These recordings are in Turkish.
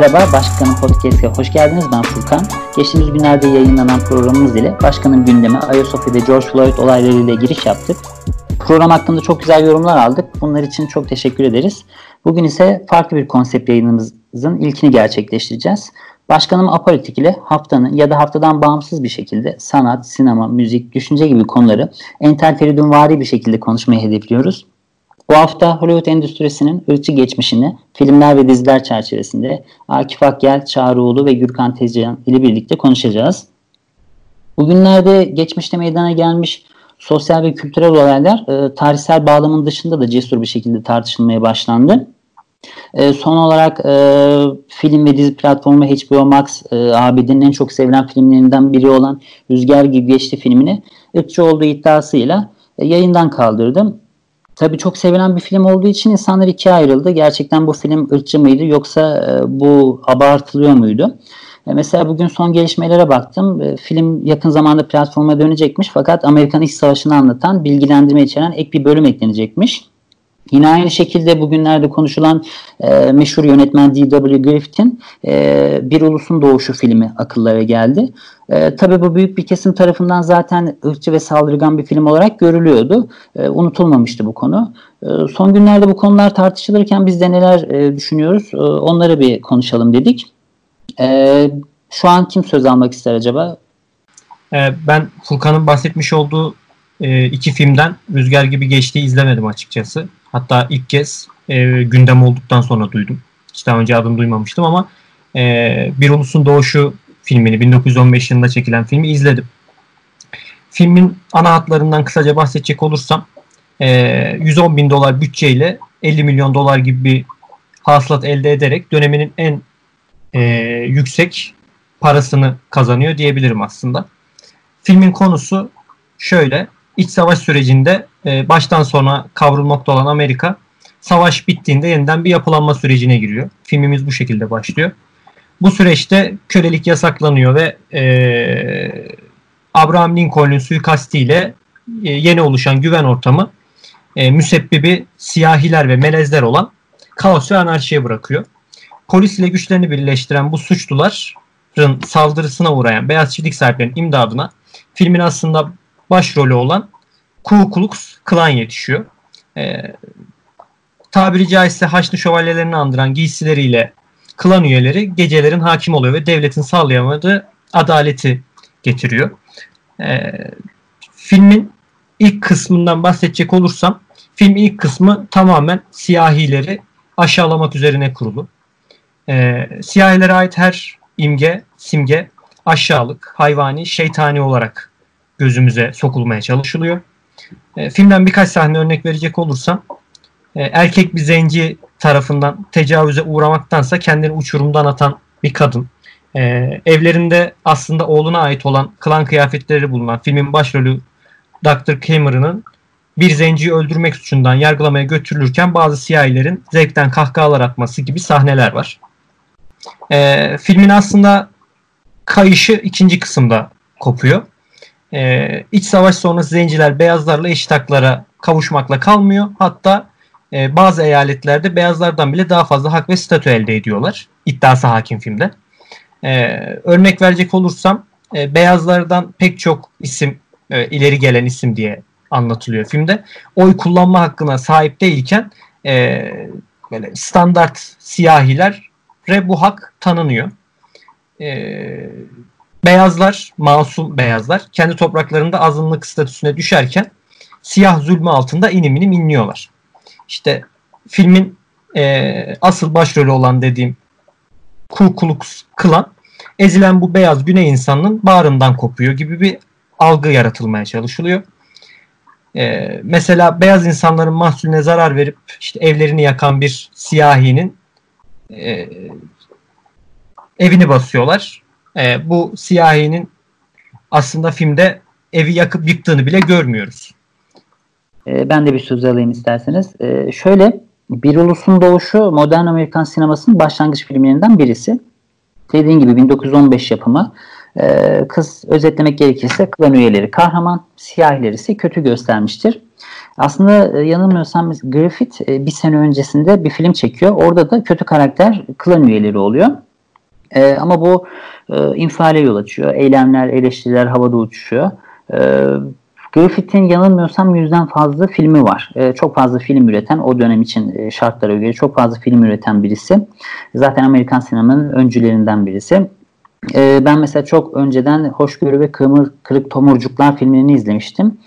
Merhaba, Başkanın Podcast'a hoş geldiniz. Ben Furkan. Geçtiğimiz günlerde yayınlanan programımız ile Başkanın gündeme Ayasofya'da George Floyd olaylarıyla giriş yaptık. Program hakkında çok güzel yorumlar aldık. Bunlar için çok teşekkür ederiz. Bugün ise farklı bir konsept yayınımızın ilkini gerçekleştireceğiz. Başkanım Apolitik ile haftanın ya da haftadan bağımsız bir şekilde sanat, sinema, müzik, düşünce gibi konuları entel feridunvari bir şekilde konuşmayı hedefliyoruz. Bu hafta Hollywood endüstrisinin ırkçı geçmişini filmler ve diziler çerçevesinde Akif Akgel, Çağrıoğlu ve Gürkan Tezcan ile birlikte konuşacağız. Bugünlerde geçmişte meydana gelmiş sosyal ve kültürel olaylar e, tarihsel bağlamın dışında da cesur bir şekilde tartışılmaya başlandı. E, son olarak e, film ve dizi platformu HBO Max e, ABD'nin en çok sevilen filmlerinden biri olan Rüzgar gibi geçti filmini ırkçı olduğu iddiasıyla e, yayından kaldırdım. Tabii çok sevilen bir film olduğu için insanlar ikiye ayrıldı. Gerçekten bu film ırkçı mıydı yoksa e, bu abartılıyor muydu? E, mesela bugün son gelişmelere baktım. E, film yakın zamanda platforma dönecekmiş fakat Amerikan İç Savaşı'nı anlatan bilgilendirme içeren ek bir bölüm eklenecekmiş. Yine aynı şekilde bugünlerde konuşulan e, meşhur yönetmen D.W. Griffith'in e, Bir Ulusun Doğuşu filmi akıllara geldi. E, tabii bu büyük bir kesim tarafından zaten ırkçı ve saldırgan bir film olarak görülüyordu. E, unutulmamıştı bu konu. E, son günlerde bu konular tartışılırken biz de neler e, düşünüyoruz e, onları bir konuşalım dedik. E, şu an kim söz almak ister acaba? E, ben Furkan'ın bahsetmiş olduğu e, iki filmden Rüzgar gibi geçtiği izlemedim açıkçası. Hatta ilk kez e, gündem olduktan sonra duydum. Hiç daha önce adını duymamıştım ama e, Bir Ulusun Doğuşu filmini 1915 yılında çekilen filmi izledim. Filmin ana hatlarından kısaca bahsedecek olursam e, 110 bin dolar bütçeyle 50 milyon dolar gibi bir hasılat elde ederek döneminin en e, yüksek parasını kazanıyor diyebilirim aslında. Filmin konusu şöyle. İç savaş sürecinde e, baştan sona kavrulmakta olan Amerika savaş bittiğinde yeniden bir yapılanma sürecine giriyor. Filmimiz bu şekilde başlıyor. Bu süreçte kölelik yasaklanıyor ve e, Abraham Lincoln'un suikastiyle e, yeni oluşan güven ortamı e, müsebbibi siyahiler ve melezler olan kaos ve anarşiye bırakıyor. Polis ile güçlerini birleştiren bu suçluların saldırısına uğrayan beyaz çiftlik sahiplerinin imdadına filmin aslında başrolü olan Ku Klux Klan yetişiyor. E, tabiri caizse Haçlı şövalyelerini andıran giysileriyle klan üyeleri gecelerin hakim oluyor ve devletin sağlayamadığı adaleti getiriyor. E, filmin ilk kısmından bahsedecek olursam film ilk kısmı tamamen siyahileri aşağılamak üzerine kurulu. E, siyahilere ait her imge, simge aşağılık, hayvani, şeytani olarak gözümüze sokulmaya çalışılıyor. E, filmden birkaç sahne örnek verecek olursam e, erkek bir zenci tarafından tecavüze uğramaktansa kendini uçurumdan atan bir kadın. E, evlerinde aslında oğluna ait olan klan kıyafetleri bulunan filmin başrolü Dr. Cameron'ın bir zenciyi öldürmek suçundan yargılamaya götürülürken bazı siyahilerin zevkten kahkahalar atması gibi sahneler var. E, filmin aslında kayışı ikinci kısımda kopuyor. E, iç savaş sonrası zenciler beyazlarla eşit haklara kavuşmakla kalmıyor. Hatta e, bazı eyaletlerde beyazlardan bile daha fazla hak ve statü elde ediyorlar. İddiası hakim filmde. E, örnek verecek olursam e, beyazlardan pek çok isim e, ileri gelen isim diye anlatılıyor filmde. Oy kullanma hakkına sahip değilken e, böyle standart siyahiler bu hak tanınıyor. E, beyazlar, masum beyazlar kendi topraklarında azınlık statüsüne düşerken siyah zulmü altında inim inim inliyorlar. İşte filmin e, asıl başrolü olan dediğim Ku Klux Klan ezilen bu beyaz güney insanının bağrından kopuyor gibi bir algı yaratılmaya çalışılıyor. Ee, mesela beyaz insanların mahsulüne zarar verip işte evlerini yakan bir siyahinin e, evini basıyorlar. E, bu siyahinin aslında filmde evi yakıp yıktığını bile görmüyoruz. E, ben de bir söz alayım isterseniz. E, şöyle Bir Ulusun Doğuşu modern Amerikan sinemasının başlangıç filmlerinden birisi. Dediğim gibi 1915 yapımı. E, kız özetlemek gerekirse klan üyeleri kahraman, siyahiler ise kötü göstermiştir. Aslında e, yanılmıyorsam Griffith e, bir sene öncesinde bir film çekiyor. Orada da kötü karakter klan üyeleri oluyor. E, ama bu e, infiale yol açıyor. Eylemler, eleştiriler havada uçuşuyor. E, Griffith'in yanılmıyorsam yüzden fazla filmi var. E, çok fazla film üreten o dönem için e, şartlara göre çok fazla film üreten birisi. Zaten Amerikan sinemanın öncülerinden birisi. E, ben mesela çok önceden Hoşgörü ve Kırmır, Kırık Tomurcuklar filmini izlemiştim.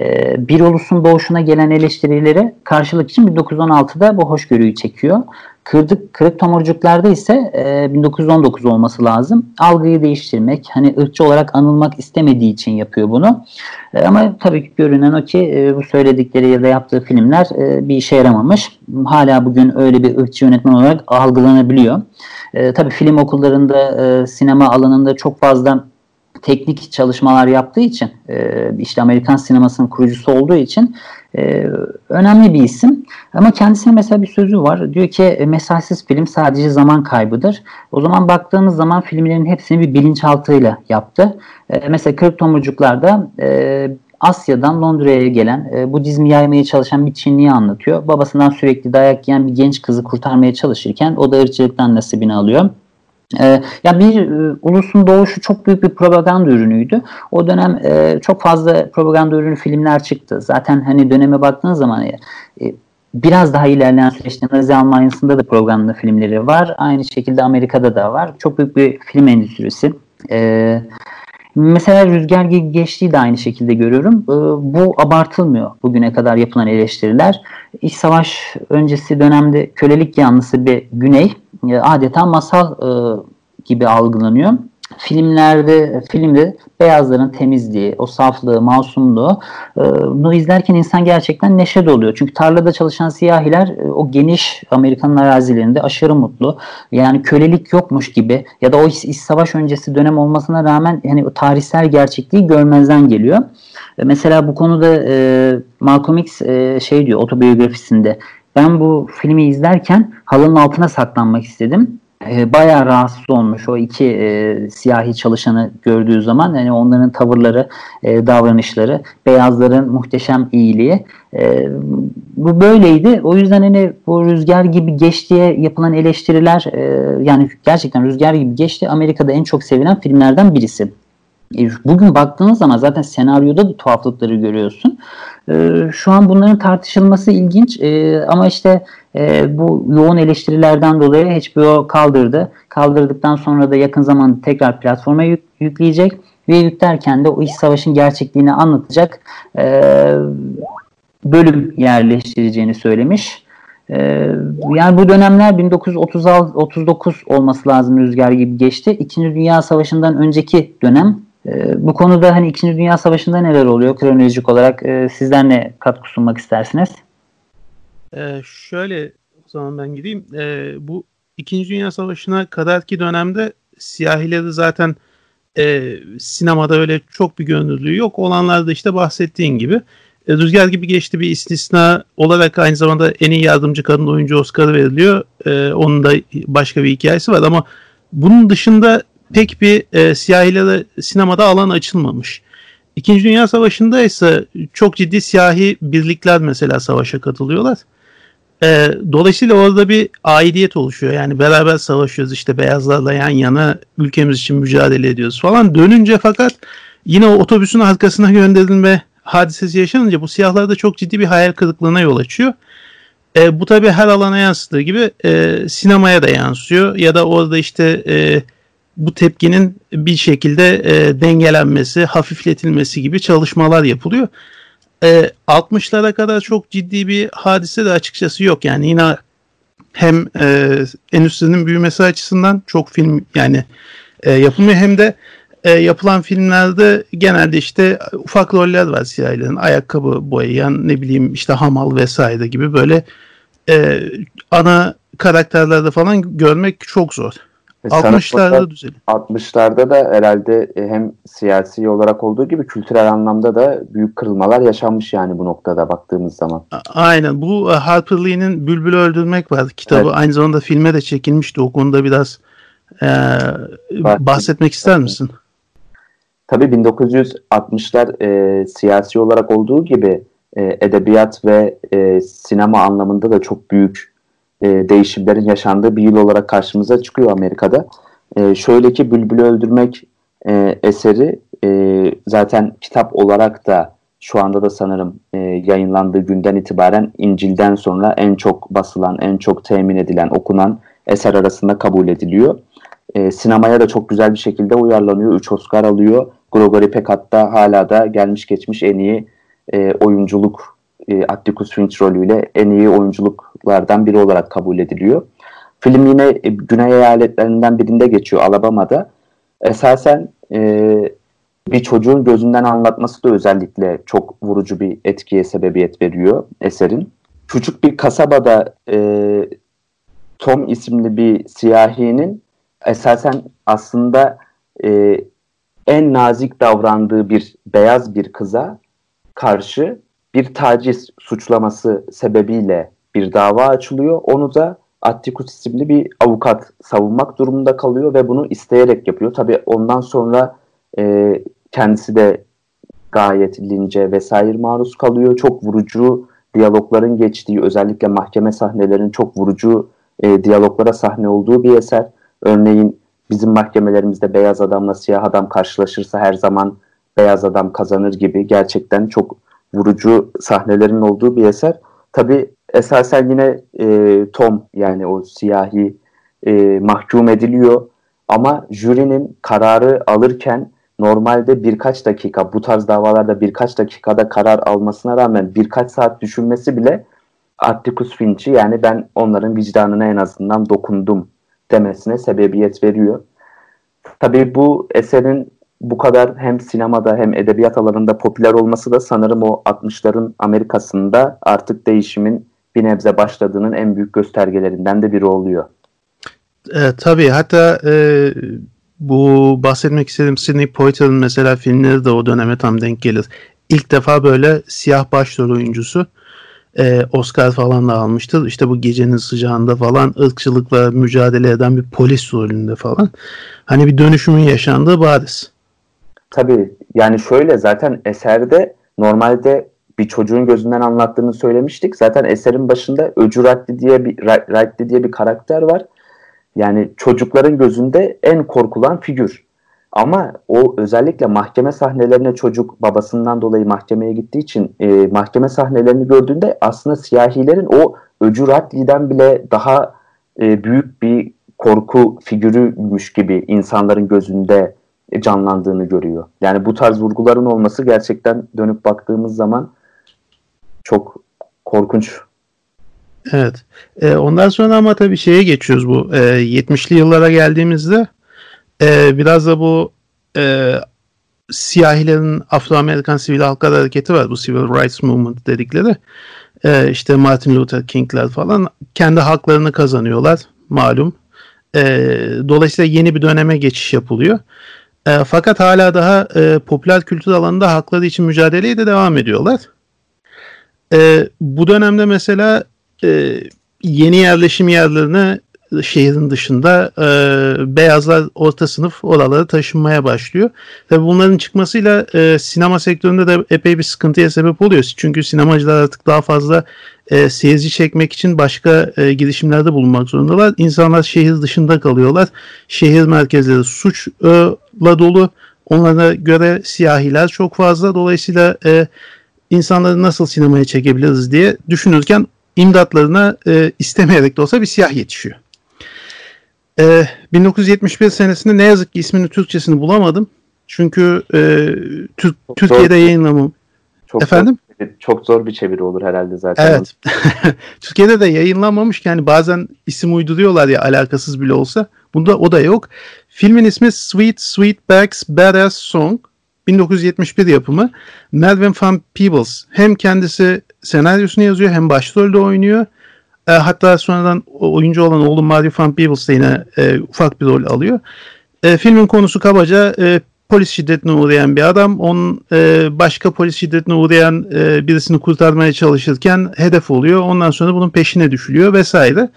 E, bir ulusun doğuşuna gelen eleştirileri karşılık için 1916'da bu hoşgörüyü çekiyor. Kırdık, kırık tomurcuklarda ise e, 1919 olması lazım. Algıyı değiştirmek, hani ırkçı olarak anılmak istemediği için yapıyor bunu. E, ama tabii ki görünen o ki e, bu söyledikleri ya da yaptığı filmler e, bir işe yaramamış. Hala bugün öyle bir ırkçı yönetmen olarak algılanabiliyor. E, tabii film okullarında, e, sinema alanında çok fazla teknik çalışmalar yaptığı için e, işte Amerikan sinemasının kurucusu olduğu için e, önemli bir isim. Ama kendisine mesela bir sözü var. Diyor ki e, mesajsız film sadece zaman kaybıdır. O zaman baktığımız zaman filmlerin hepsini bir bilinçaltıyla yaptı. E, mesela Kırık Tomurcuklar'da e, Asya'dan Londra'ya gelen, e, Budizmi yaymaya çalışan bir Çinliyi anlatıyor. Babasından sürekli dayak yiyen bir genç kızı kurtarmaya çalışırken o da ırkçılıktan nasibini alıyor. Ee, ya bir e, ulusun doğuşu çok büyük bir propaganda ürünüydü. O dönem e, çok fazla propaganda ürünü filmler çıktı. Zaten hani döneme baktığınız zaman e, e biraz daha ilerleyen süreçte Nazi Almanya'sında da propaganda filmleri var. Aynı şekilde Amerika'da da var. Çok büyük bir film endüstrisi. E, mesela Rüzgar geçtiği de aynı şekilde görüyorum. E, bu abartılmıyor bugüne kadar yapılan eleştiriler. İç savaş öncesi dönemde kölelik yanlısı bir güney e, adeta masal e, gibi algılanıyor. Filmlerde, filmde beyazların temizliği, o saflığı, masumluğu e, bunu izlerken insan gerçekten neşe doluyor. Çünkü tarlada çalışan siyahiler e, o geniş Amerikan arazilerinde aşırı mutlu. Yani kölelik yokmuş gibi ya da o iç, iç savaş öncesi dönem olmasına rağmen yani o tarihsel gerçekliği görmezden geliyor. E, mesela bu konuda e, Malcolm X e, şey diyor otobiyografisinde ben bu filmi izlerken halının altına saklanmak istedim. E, bayağı rahatsız olmuş o iki e, siyahi çalışanı gördüğü zaman yani onların tavırları, e, davranışları, beyazların muhteşem iyiliği e, bu böyleydi. O yüzden hani bu rüzgar gibi geçtiye yapılan eleştiriler e, yani gerçekten rüzgar gibi geçti Amerika'da en çok sevilen filmlerden birisi. E, bugün baktığınız zaman zaten senaryoda da tuhaflıkları görüyorsun. E, şu an bunların tartışılması ilginç e, ama işte bu yoğun eleştirilerden dolayı HBO kaldırdı. Kaldırdıktan sonra da yakın zamanda tekrar platforma yükleyecek ve yüklerken de o iş savaşın gerçekliğini anlatacak bölüm yerleştireceğini söylemiş. yani bu dönemler 1939 olması lazım rüzgar gibi geçti. İkinci Dünya Savaşı'ndan önceki dönem e, bu konuda hani İkinci Dünya Savaşı'nda neler oluyor kronolojik olarak? E, sizden ne katkı sunmak istersiniz? E, şöyle o zaman ben gideyim. E, bu İkinci Dünya Savaşı'na kadarki dönemde siyahileri zaten e, sinemada öyle çok bir gönüllülüğü yok. Olanlar da işte bahsettiğin gibi. E, Rüzgar gibi geçti bir istisna olarak aynı zamanda en iyi yardımcı kadın oyuncu Oscar'ı veriliyor. E, onun da başka bir hikayesi var ama bunun dışında pek bir e, siyahilere sinemada alan açılmamış. İkinci Dünya Savaşı'nda ise çok ciddi siyahi birlikler mesela savaşa katılıyorlar. E, dolayısıyla orada bir aidiyet oluşuyor. Yani beraber savaşıyoruz işte beyazlarla yan yana ülkemiz için mücadele ediyoruz falan. Dönünce fakat yine o otobüsün arkasına gönderilme hadisesi yaşanınca bu siyahlarda çok ciddi bir hayal kırıklığına yol açıyor. E, bu tabi her alana yansıdığı gibi e, sinemaya da yansıyor ya da orada işte e, bu tepkinin bir şekilde e, dengelenmesi, hafifletilmesi gibi çalışmalar yapılıyor. E, 60'lara kadar çok ciddi bir hadise de açıkçası yok. Yani yine hem e, endüstrinin büyümesi açısından çok film yani e, yapılmıyor hem de e, yapılan filmlerde genelde işte ufak roller var siyahilerin. Ayakkabı boyayan ne bileyim işte hamal vesaire gibi böyle e, ana karakterlerde falan görmek çok zor. 60'larda düzeliyor. 60'larda da herhalde e, hem siyasi olarak olduğu gibi kültürel anlamda da büyük kırılmalar yaşanmış yani bu noktada baktığımız zaman. Aynen. Bu e, Harper Lee'nin Bülbül'ü Öldürmek var. Kitabı evet. aynı zamanda filme de çekilmişti. O konuda biraz e, bahsetmek ister misin? Tabii 1960'lar e, siyasi olarak olduğu gibi e, edebiyat ve e, sinema anlamında da çok büyük e, değişimlerin yaşandığı bir yıl olarak karşımıza çıkıyor Amerika'da. E, şöyle ki Bülbül'ü Öldürmek e, eseri e, zaten kitap olarak da şu anda da sanırım e, yayınlandığı günden itibaren İncil'den sonra en çok basılan, en çok temin edilen, okunan eser arasında kabul ediliyor. E, sinemaya da çok güzel bir şekilde uyarlanıyor. 3 Oscar alıyor. Gregory Peck hatta hala da gelmiş geçmiş en iyi e, oyunculuk e, Atticus Finch rolüyle en iyi oyunculuklardan biri olarak kabul ediliyor. Film yine e, güney eyaletlerinden birinde geçiyor Alabama'da. Esasen e, bir çocuğun gözünden anlatması da özellikle çok vurucu bir etkiye sebebiyet veriyor eserin. Küçük bir kasabada e, Tom isimli bir siyahinin esasen aslında e, en nazik davrandığı bir beyaz bir kıza karşı bir taciz suçlaması sebebiyle bir dava açılıyor. Onu da Atticus isimli bir avukat savunmak durumunda kalıyor ve bunu isteyerek yapıyor. Tabii ondan sonra e, kendisi de gayet lince vesaire maruz kalıyor. Çok vurucu diyalogların geçtiği özellikle mahkeme sahnelerinin çok vurucu e, diyaloglara sahne olduğu bir eser. Örneğin bizim mahkemelerimizde beyaz adamla siyah adam karşılaşırsa her zaman beyaz adam kazanır gibi gerçekten çok vurucu sahnelerin olduğu bir eser. Tabi esasen yine e, Tom yani o siyahi e, mahkum ediliyor ama jürinin kararı alırken normalde birkaç dakika bu tarz davalarda birkaç dakikada karar almasına rağmen birkaç saat düşünmesi bile Atticus Finch'i yani ben onların vicdanına en azından dokundum demesine sebebiyet veriyor. Tabii bu eserin bu kadar hem sinemada hem edebiyat alanında popüler olması da sanırım o 60'ların Amerika'sında artık değişimin bir nebze başladığının en büyük göstergelerinden de biri oluyor. E, tabii hatta e, bu bahsetmek istediğim Sidney Poitier'ın mesela filmleri de o döneme tam denk gelir. İlk defa böyle siyah başrol oyuncusu e, Oscar falan da almıştır. İşte bu gecenin sıcağında falan ırkçılıkla mücadele eden bir polis rolünde falan. Hani bir dönüşümün yaşandığı bariz. Tabii yani şöyle zaten eserde normalde bir çocuğun gözünden anlattığını söylemiştik. Zaten eserin başında Öcü Raddi diye bir Raddi diye bir karakter var. Yani çocukların gözünde en korkulan figür. Ama o özellikle mahkeme sahnelerine çocuk babasından dolayı mahkemeye gittiği için e, mahkeme sahnelerini gördüğünde aslında siyahilerin o Öcü Radli'den bile daha e, büyük bir korku figürüymüş gibi insanların gözünde canlandığını görüyor. Yani bu tarz vurguların olması gerçekten dönüp baktığımız zaman çok korkunç. Evet. E, ondan sonra ama tabii şeye geçiyoruz bu. E, 70'li yıllara geldiğimizde e, biraz da bu e, siyahilerin Afro-Amerikan Sivil Halklar Hareketi var. Bu Civil Rights Movement dedikleri. E, işte Martin Luther King'ler falan kendi haklarını kazanıyorlar malum. E, dolayısıyla yeni bir döneme geçiş yapılıyor. E, fakat hala daha e, popüler kültür alanında hakları için mücadeleye de devam ediyorlar. E, bu dönemde mesela e, yeni yerleşim yerlerine şehrin dışında e, beyazlar orta sınıf oralara taşınmaya başlıyor. Tabi bunların çıkmasıyla e, sinema sektöründe de epey bir sıkıntıya sebep oluyor. Çünkü sinemacılar artık daha fazla e, seyirci çekmek için başka e, girişimlerde bulunmak zorundalar. İnsanlar şehir dışında kalıyorlar. Şehir merkezleri suçla dolu. Onlara göre siyahiler çok fazla. Dolayısıyla e, insanları nasıl sinemaya çekebiliriz diye düşünürken imdatlarına e, istemeyerek de olsa bir siyah yetişiyor. E, 1971 senesinde ne yazık ki ismini Türkçesini bulamadım. Çünkü e, Türk, Türkiye'de yayınlamam. Çok Efendim? Zor, çok zor bir çeviri olur herhalde zaten. Evet. Türkiye'de de yayınlanmamış ki yani bazen isim uyduruyorlar ya alakasız bile olsa. Bunda o da yok. Filmin ismi Sweet Sweetback's Badass Song. 1971 yapımı. Melvin Van Peebles hem kendisi senaryosunu yazıyor hem başrolde oynuyor. E, hatta sonradan oyuncu olan oğlu Mario Van Peebles de yine e, ufak bir rol alıyor. E, filmin konusu kabaca e, polis şiddetine uğrayan bir adam. Onun e, başka polis şiddetine uğrayan e, birisini kurtarmaya çalışırken hedef oluyor. Ondan sonra bunun peşine düşülüyor vesaire.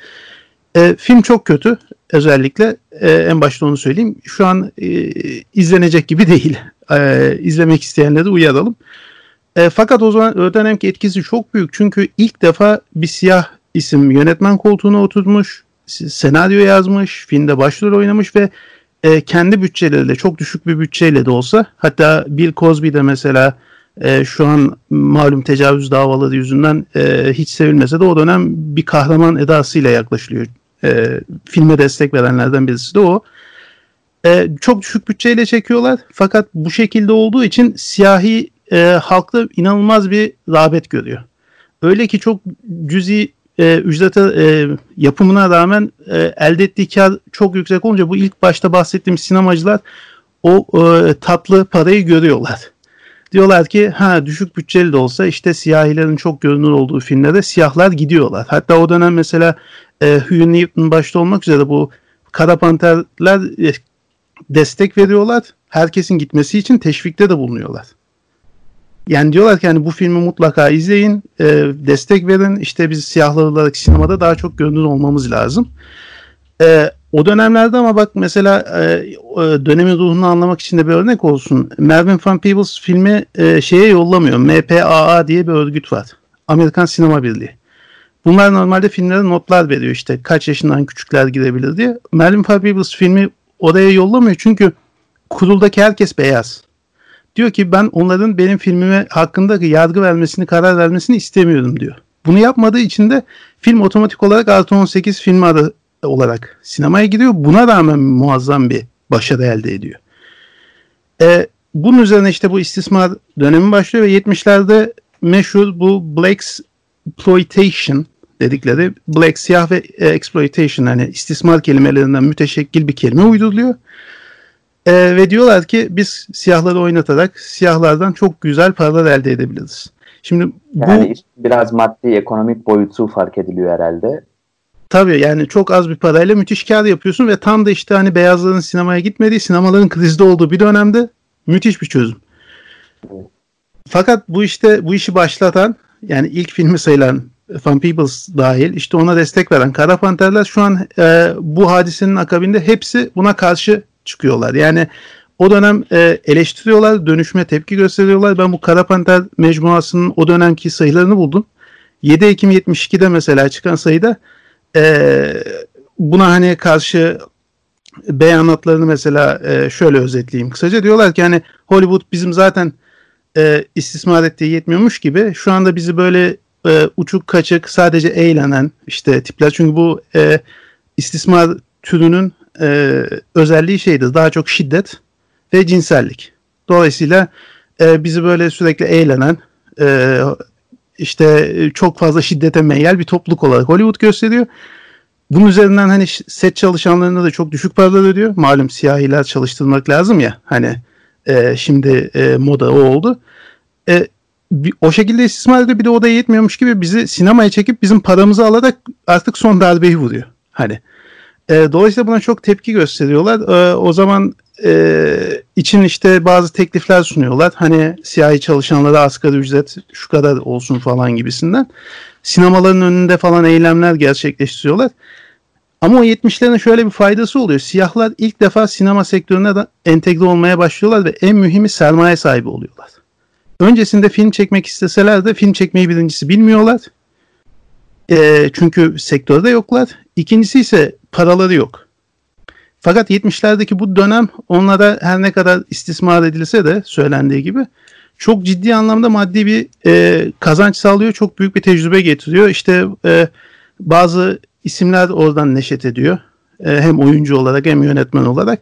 E, film çok kötü özellikle e, en başta onu söyleyeyim. Şu an e, izlenecek gibi değil. E, izlemek isteyenleri uyaralım. E, fakat o zaman o dönemki etkisi çok büyük. Çünkü ilk defa bir siyah isim yönetmen koltuğuna oturmuş, senaryo yazmış, filmde başrol oynamış ve e, kendi bütçeleriyle çok düşük bir bütçeyle de olsa hatta Bill Cosby de mesela e, şu an malum tecavüz davaları yüzünden e, hiç sevilmese de o dönem bir kahraman edasıyla yaklaşılıyor. E, filme destek verenlerden birisi de o. E, çok düşük bütçeyle çekiyorlar fakat bu şekilde olduğu için siyahi e, halkta inanılmaz bir rağbet görüyor. Öyle ki çok cüzi e, ücrete e, yapımına rağmen e, elde ettiği kar çok yüksek olunca bu ilk başta bahsettiğim sinemacılar o e, tatlı parayı görüyorlar. Diyorlar ki ha düşük bütçeli de olsa işte siyahilerin çok görünür olduğu filmlere siyahlar gidiyorlar. Hatta o dönem mesela e, Hugh Newton başta olmak üzere bu Kara Panterler e, destek veriyorlar. Herkesin gitmesi için teşvikte de bulunuyorlar. Yani diyorlar ki hani bu filmi mutlaka izleyin, e, destek verin. İşte biz siyahlar olarak sinemada daha çok görünür olmamız lazım. E, o dönemlerde ama bak mesela e, dönemin ruhunu anlamak için de bir örnek olsun. Mervyn Van Peebles filmi e, şeye yollamıyor. MPAA diye bir örgüt var. Amerikan Sinema Birliği. Bunlar normalde filmlere notlar veriyor işte kaç yaşından küçükler girebilir diye. Van Peebles filmi oraya yollamıyor çünkü kuruldaki herkes beyaz. Diyor ki ben onların benim filmime hakkında yargı vermesini, karar vermesini istemiyorum diyor. Bunu yapmadığı için de film otomatik olarak artı 18 film adı olarak sinemaya giriyor. Buna rağmen muazzam bir başarı elde ediyor. E, bunun üzerine işte bu istismar dönemi başlıyor ve 70'lerde meşhur bu Black Exploitation dedikleri Black siyah ve e, exploitation hani istismar kelimelerinden müteşekkil bir kelime uyduruluyor. E, ve diyorlar ki biz siyahları oynatarak siyahlardan çok güzel paralar elde edebiliriz. Şimdi bu yani biraz maddi ekonomik boyutu fark ediliyor herhalde. Tabii yani çok az bir parayla müthiş kar yapıyorsun ve tam da işte hani beyazların sinemaya gitmediği, sinemaların krizde olduğu bir dönemde müthiş bir çözüm. Fakat bu işte bu işi başlatan yani ilk filmi sayılan Van Peebles dahil işte ona destek veren Kara Panterler şu an e, bu hadisenin akabinde hepsi buna karşı çıkıyorlar. Yani o dönem e, eleştiriyorlar, dönüşme tepki gösteriyorlar. Ben bu Kara Panter mecmuasının o dönemki sayılarını buldum. 7 Ekim 72'de mesela çıkan sayıda e, buna hani karşı beyanatlarını mesela e, şöyle özetleyeyim kısaca. Diyorlar ki hani Hollywood bizim zaten e, istismar ettiği yetmiyormuş gibi şu anda bizi böyle e, uçuk kaçık sadece eğlenen işte tipler çünkü bu e, istismar türünün e, özelliği şeydir daha çok şiddet ve cinsellik. Dolayısıyla e, bizi böyle sürekli eğlenen e, işte çok fazla şiddete meyyal bir topluluk olarak Hollywood gösteriyor. Bunun üzerinden hani set çalışanlarına da çok düşük paralar ödüyor. Malum siyahiler çalıştırmak lazım ya. Hani e, şimdi e, moda o oldu. E, o şekilde istismar ediyor. Bir de o da yetmiyormuş gibi bizi sinemaya çekip bizim paramızı alarak artık son darbeyi vuruyor. Hani e, dolayısıyla buna çok tepki gösteriyorlar. E, o zaman e, için işte bazı teklifler sunuyorlar. Hani siyahi çalışanlara asgari ücret şu kadar olsun falan gibisinden. Sinemaların önünde falan eylemler gerçekleştiriyorlar. Ama o 70'lerin şöyle bir faydası oluyor. Siyahlar ilk defa sinema sektörüne de entegre olmaya başlıyorlar ve en mühimi sermaye sahibi oluyorlar. Öncesinde film çekmek isteseler de film çekmeyi birincisi bilmiyorlar. E, çünkü sektörde yoklar. İkincisi ise paraları yok. Fakat 70'lerdeki bu dönem onlara her ne kadar istismar edilse de söylendiği gibi çok ciddi anlamda maddi bir e, kazanç sağlıyor. Çok büyük bir tecrübe getiriyor. İşte e, bazı isimler oradan neşet ediyor. E, hem oyuncu olarak hem yönetmen olarak.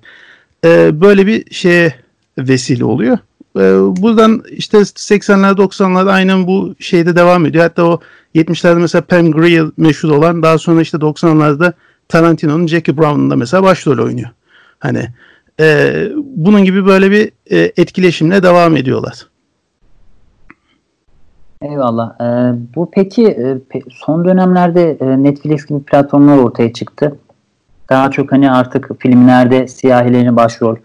E, böyle bir şeye vesile oluyor. E, buradan işte 80'ler 90'lar aynen bu şeyde devam ediyor. Hatta o 70'lerde mesela Pam Grier meşhur olan daha sonra işte 90'larda Tarantino'nun Jackie Brown'unda mesela başrol oynuyor. Hani e, bunun gibi böyle bir e, etkileşimle devam ediyorlar. Eyvallah. Ee, bu peki e, son dönemlerde e, Netflix gibi platformlar ortaya çıktı. Daha çok hani artık filmlerde siyahilerin başrol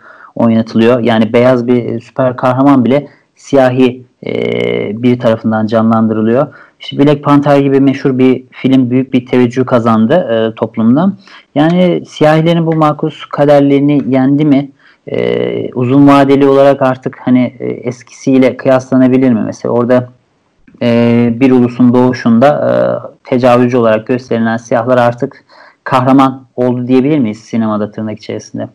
oynatılıyor. Yani beyaz bir süper kahraman bile siyahi e, bir tarafından canlandırılıyor. İşte Black Panther gibi meşhur bir film büyük bir teveccüh kazandı e, toplumda. Yani siyahilerin bu makus kaderlerini yendi mi? E, uzun vadeli olarak artık hani e, eskisiyle kıyaslanabilir mi? Mesela orada e, bir ulusun doğuşunda e, tecavüzcü olarak gösterilen siyahlar artık kahraman oldu diyebilir miyiz sinemada tırnak içerisinde?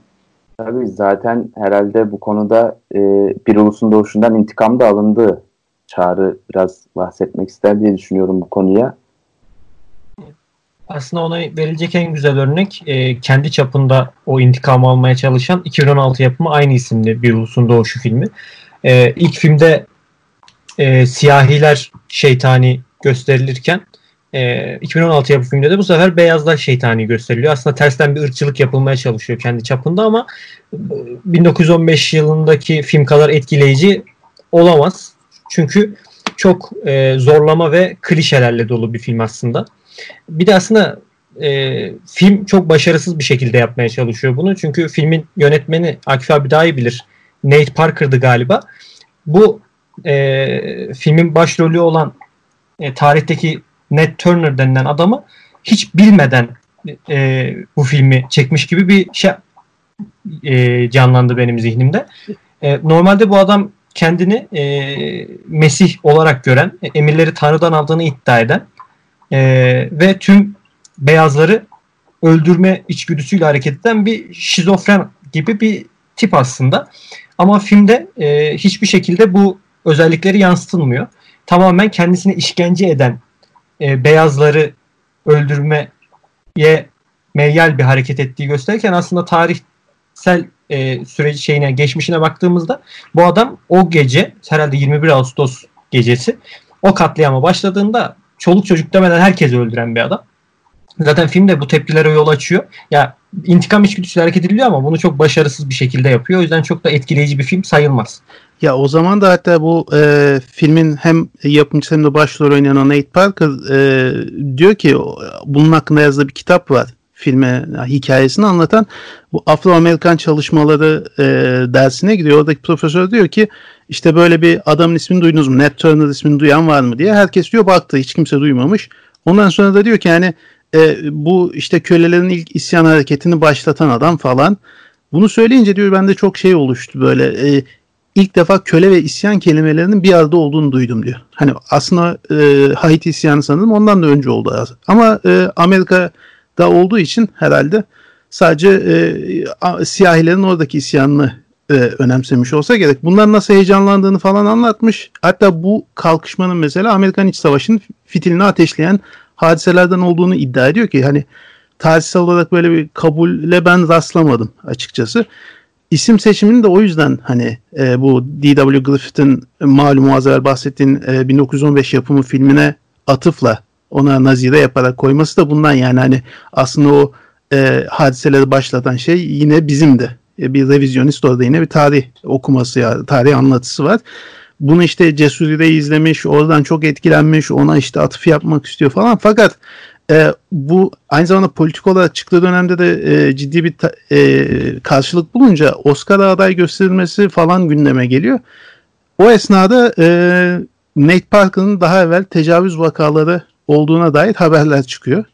Tabii zaten herhalde bu konuda e, bir ulusun doğuşundan intikam da alındı. Çağrı biraz bahsetmek ister diye düşünüyorum bu konuya. Aslında ona verilecek en güzel örnek e, kendi çapında o intikamı almaya çalışan 2016 yapımı aynı isimli bir ulusun doğuşu filmi. E, ilk filmde e, siyahiler şeytani gösterilirken e, 2016 yapı filmde de bu sefer beyazlar şeytani gösteriliyor. Aslında tersten bir ırkçılık yapılmaya çalışıyor kendi çapında ama 1915 yılındaki film kadar etkileyici olamaz. Çünkü çok e, zorlama ve klişelerle dolu bir film aslında. Bir de aslında e, film çok başarısız bir şekilde yapmaya çalışıyor bunu. Çünkü filmin yönetmeni Akif abi daha iyi bilir. Nate Parker'dı galiba. Bu e, filmin başrolü olan e, tarihteki Ned Turner denilen adamı hiç bilmeden e, bu filmi çekmiş gibi bir şey e, canlandı benim zihnimde. E, normalde bu adam kendini e, Mesih olarak gören, emirleri Tanrı'dan aldığını iddia eden e, ve tüm beyazları öldürme içgüdüsüyle hareket eden bir şizofren gibi bir tip aslında. Ama filmde e, hiçbir şekilde bu özellikleri yansıtılmıyor. Tamamen kendisini işkence eden e, beyazları öldürmeye meyyal bir hareket ettiği gösterirken aslında tarihsel e, süreci şeyine geçmişine baktığımızda bu adam o gece herhalde 21 Ağustos gecesi o katliama başladığında çoluk çocuk demeden herkesi öldüren bir adam. Zaten film de bu tepkilere yol açıyor. Ya intikam içgüdüsüyle hareket ediliyor ama bunu çok başarısız bir şekilde yapıyor. O yüzden çok da etkileyici bir film sayılmaz. Ya o zaman da hatta bu e, filmin hem yapımcısı hem de başrol oynayan Nate Parker e, diyor ki bunun hakkında yazdığı bir kitap var filme hikayesini anlatan bu Afro-Amerikan çalışmaları e, dersine gidiyor. Oradaki profesör diyor ki işte böyle bir adamın ismini duydunuz mu? Ned Turner ismini duyan var mı diye. Herkes diyor baktı hiç kimse duymamış. Ondan sonra da diyor ki yani e, bu işte kölelerin ilk isyan hareketini başlatan adam falan. Bunu söyleyince diyor bende çok şey oluştu böyle e, ilk defa köle ve isyan kelimelerinin bir arada olduğunu duydum diyor. Hani aslında e, Haiti isyanı sanırım ondan da önce oldu. Ama e, Amerika'da olduğu için herhalde sadece e, siyahilerin oradaki isyanını e, önemsemiş olsa gerek. Bunlar nasıl heyecanlandığını falan anlatmış. Hatta bu kalkışmanın mesela Amerikan İç Savaşı'nın fitilini ateşleyen hadiselerden olduğunu iddia ediyor ki hani tarihsel olarak böyle bir kabulle ben rastlamadım açıkçası. İsim seçimini de o yüzden hani e, bu D.W. Griffith'in malum az evvel bahsettiğin e, 1915 yapımı filmine atıfla ona nazire yaparak koyması da bundan yani hani aslında o e, hadiseleri başlatan şey yine bizim de e, bir revizyonist orada yine bir tarih okuması ya tarih anlatısı var. Bunu işte Cesuri'de izlemiş, oradan çok etkilenmiş, ona işte atıf yapmak istiyor falan. Fakat e, bu aynı zamanda politik olarak çıktığı dönemde de e, ciddi bir ta, e, karşılık bulunca Oscar aday gösterilmesi falan gündeme geliyor. O esnada e, Nate Parker'ın daha evvel tecavüz vakaları olduğuna dair haberler çıkıyor.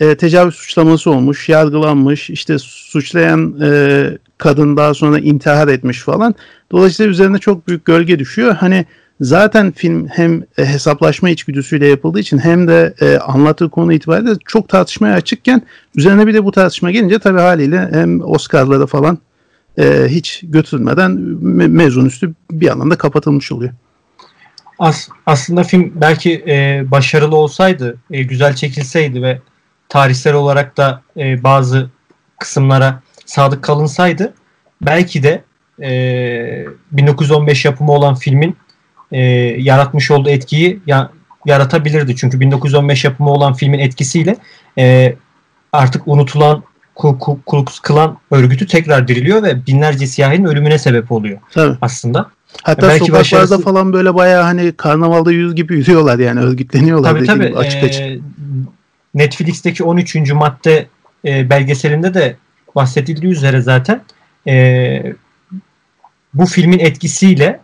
E, tecavüz suçlaması olmuş, yargılanmış, işte suçlayan e, kadın daha sonra intihar etmiş falan. Dolayısıyla üzerine çok büyük gölge düşüyor. Hani Zaten film hem e, hesaplaşma içgüdüsüyle yapıldığı için hem de e, anlattığı konu itibariyle çok tartışmaya açıkken üzerine bir de bu tartışma gelince tabii haliyle hem Oscar'lara falan e, hiç götürülmeden me- mezun üstü bir anlamda kapatılmış oluyor. As, aslında film belki e, başarılı olsaydı, e, güzel çekilseydi ve tarihsel olarak da e, bazı kısımlara sadık kalınsaydı belki de e, 1915 yapımı olan filmin e, yaratmış olduğu etkiyi ya, yaratabilirdi. Çünkü 1915 yapımı olan filmin etkisiyle e, artık unutulan Klux Klan örgütü tekrar diriliyor ve binlerce siyahinin ölümüne sebep oluyor Tabii. aslında. Hatta Belki sokaklarda başarısı... falan böyle bayağı hani karnavalda yüz gibi yürüyorlar yani örgütleniyorlar. Tabii tabii. Açık açık. E, Netflix'teki 13. madde e, belgeselinde de bahsedildiği üzere zaten e, bu filmin etkisiyle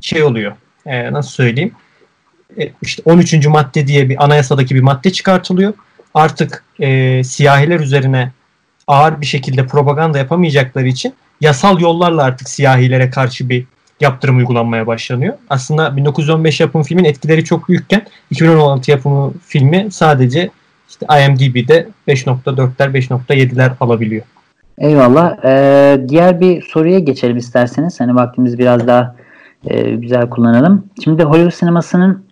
şey oluyor. E, nasıl söyleyeyim? E, işte 13. madde diye bir anayasadaki bir madde çıkartılıyor. Artık e, siyahiler üzerine ağır bir şekilde propaganda yapamayacakları için yasal yollarla artık siyahilere karşı bir yaptırım uygulanmaya başlanıyor. Aslında 1915 yapım filmin etkileri çok büyükken 2016 yapımı filmi sadece işte IMDb'de 5.4'ler 5.7'ler alabiliyor. Eyvallah. Ee, diğer bir soruya geçelim isterseniz. Hani vaktimizi biraz daha e, güzel kullanalım. Şimdi Hollywood sinemasının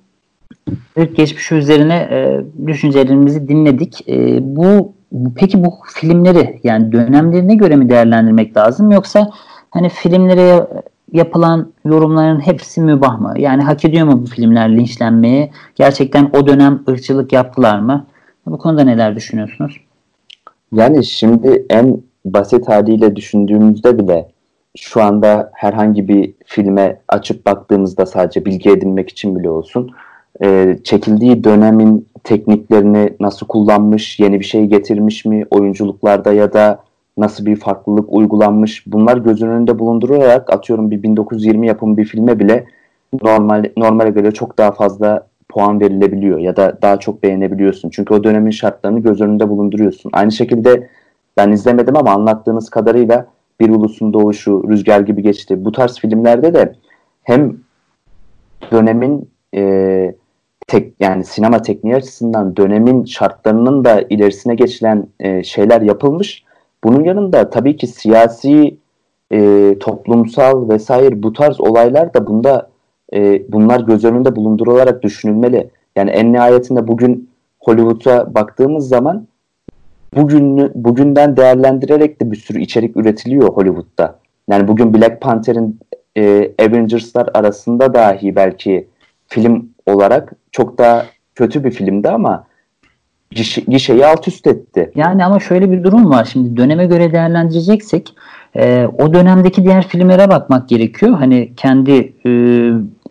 ilk geçmişi üzerine e, düşüncelerimizi dinledik. E, bu peki bu filmleri yani dönemlerine göre mi değerlendirmek lazım yoksa hani filmlere yapılan yorumların hepsi mübah mı? Yani hak ediyor mu bu filmler linçlenmeyi? Gerçekten o dönem ırkçılık yaptılar mı? Bu konuda neler düşünüyorsunuz? Yani şimdi en basit haliyle düşündüğümüzde bile şu anda herhangi bir filme açıp baktığımızda sadece bilgi edinmek için bile olsun e, çekildiği dönemin tekniklerini nasıl kullanmış, yeni bir şey getirmiş mi oyunculuklarda ya da nasıl bir farklılık uygulanmış bunlar göz önünde bulundurarak atıyorum bir 1920 yapımı bir filme bile normal normale göre çok daha fazla puan verilebiliyor ya da daha çok beğenebiliyorsun. Çünkü o dönemin şartlarını göz önünde bulunduruyorsun. Aynı şekilde ben izlemedim ama anlattığınız kadarıyla Bir Ulusun Doğuşu, Rüzgar gibi geçti. Bu tarz filmlerde de hem dönemin e, tek yani sinema tekniği açısından dönemin şartlarının da ilerisine geçilen e, şeyler yapılmış. Bunun yanında tabii ki siyasi, e, toplumsal vesaire bu tarz olaylar da bunda e, bunlar göz önünde bulundurularak düşünülmeli. Yani en nihayetinde bugün Hollywood'a baktığımız zaman bugün bugünden değerlendirerek de bir sürü içerik üretiliyor Hollywood'da. Yani bugün Black Panther'in e, Avengers'lar arasında dahi belki film olarak çok daha kötü bir filmdi ama gişe, gişeyi alt üst etti. Yani ama şöyle bir durum var. Şimdi döneme göre değerlendireceksek e, o dönemdeki diğer filmlere bakmak gerekiyor. Hani kendi e,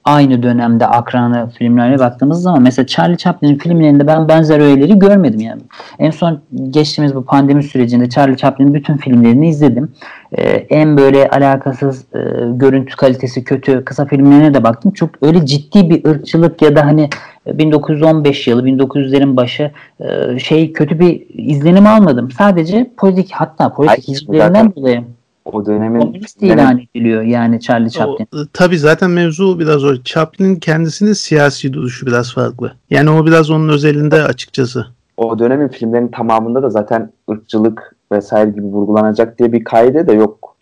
aynı dönemde akranı filmlerine baktığımız zaman mesela Charlie Chaplin'in filmlerinde ben benzer öğeleri görmedim yani. En son geçtiğimiz bu pandemi sürecinde Charlie Chaplin'in bütün filmlerini izledim. Ee, en böyle alakasız e, görüntü kalitesi kötü kısa filmlerine de baktım. Çok öyle ciddi bir ırkçılık ya da hani 1915 yılı 1900'lerin başı e, şey kötü bir izlenim almadım. Sadece politik hatta politik hizmetlerinden dolayı o dönemin komünist ilan ediliyor yani Charlie Chaplin. O, tabii zaten mevzu biraz o. Chaplin'in kendisinin siyasi duruşu biraz farklı. Yani o biraz onun özelinde açıkçası. O dönemin filmlerinin tamamında da zaten ırkçılık vesaire gibi vurgulanacak diye bir kaide de yok.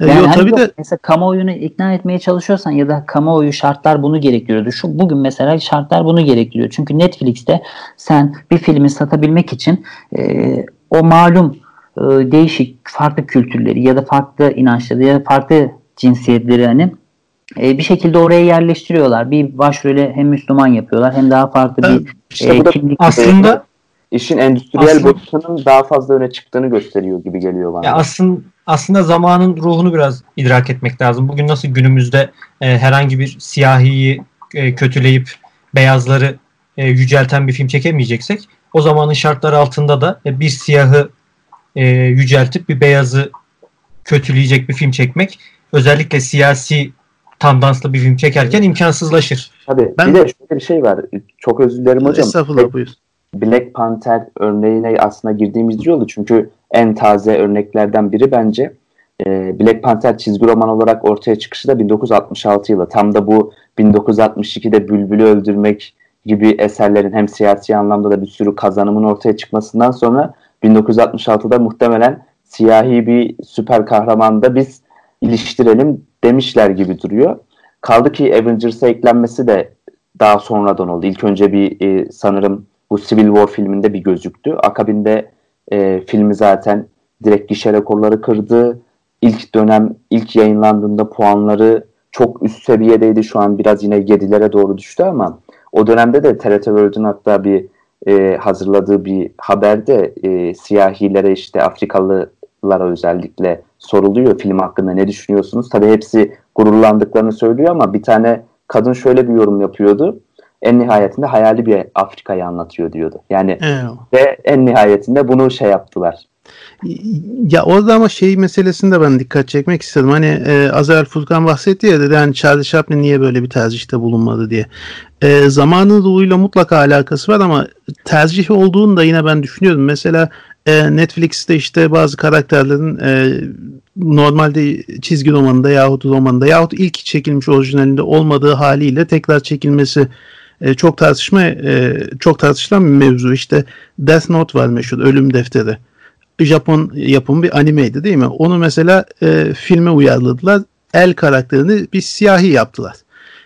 E, yani yok, tabii yok. de mesela kamuoyunu ikna etmeye çalışıyorsan ya da kamuoyu şartlar bunu gerektiriyordu. Şu bugün mesela şartlar bunu gerektiriyor. Çünkü Netflix'te sen bir filmi satabilmek için e, o malum e, değişik farklı kültürleri ya da farklı inançları ya da farklı cinsiyetleri hani e, bir şekilde oraya yerleştiriyorlar. Bir başrole hem Müslüman yapıyorlar hem daha farklı bir işte e, kimlik. Aslında işin endüstriyel aslında, boyutunun daha fazla öne çıktığını gösteriyor gibi geliyor bana. Ya aslında aslında zamanın ruhunu biraz idrak etmek lazım. Bugün nasıl günümüzde e, herhangi bir siyahiyi e, kötüleyip beyazları e, yücelten bir film çekemeyeceksek o zamanın şartları altında da e, bir siyahı e, yüceltip bir beyazı kötüleyecek bir film çekmek özellikle siyasi tandanslı bir film çekerken imkansızlaşır. Tabii. Ben... Bir de şöyle bir şey var. Çok özür dilerim hocam. Estağfurullah buyur. Black Panther örneğine aslında girdiğimiz yolu çünkü en taze örneklerden biri bence e, Black Panther çizgi roman olarak ortaya çıkışı da 1966 yılı. Tam da bu 1962'de Bülbül'ü öldürmek gibi eserlerin hem siyasi anlamda da bir sürü kazanımın ortaya çıkmasından sonra 1966'da muhtemelen siyahi bir süper kahraman da biz iliştirelim demişler gibi duruyor. Kaldı ki Avengers'a eklenmesi de daha sonradan oldu. İlk önce bir e, sanırım bu Civil War filminde bir gözüktü. Akabinde e, filmi zaten direkt gişe rekorları kırdı. İlk dönem ilk yayınlandığında puanları çok üst seviyedeydi. Şu an biraz yine 7'lere doğru düştü ama o dönemde de TRT World'ün hatta bir e, hazırladığı bir haberde e, siyahilere işte Afrikalılara özellikle soruluyor film hakkında ne düşünüyorsunuz? Tabii hepsi gururlandıklarını söylüyor ama bir tane kadın şöyle bir yorum yapıyordu. En nihayetinde hayali bir Afrika'yı anlatıyor diyordu. Yani evet. ve en nihayetinde bunu şey yaptılar. Ya orada ama şey meselesinde ben dikkat çekmek istedim. Hani e, Azer Furkan bahsetti ya dedi hani Charlie Chaplin niye böyle bir tercihte bulunmadı diye. E, zamanın ruhuyla mutlaka alakası var ama tercih olduğunu da yine ben düşünüyorum. Mesela e, Netflix'te işte bazı karakterlerin e, normalde çizgi romanında yahut romanında yahut ilk çekilmiş orijinalinde olmadığı haliyle tekrar çekilmesi e, çok tartışma e, çok tartışılan bir mevzu. İşte Death Note var meşhur ölüm defteri Japon yapım bir animeydi değil mi? Onu mesela e, filme uyarladılar. El karakterini bir siyahi yaptılar.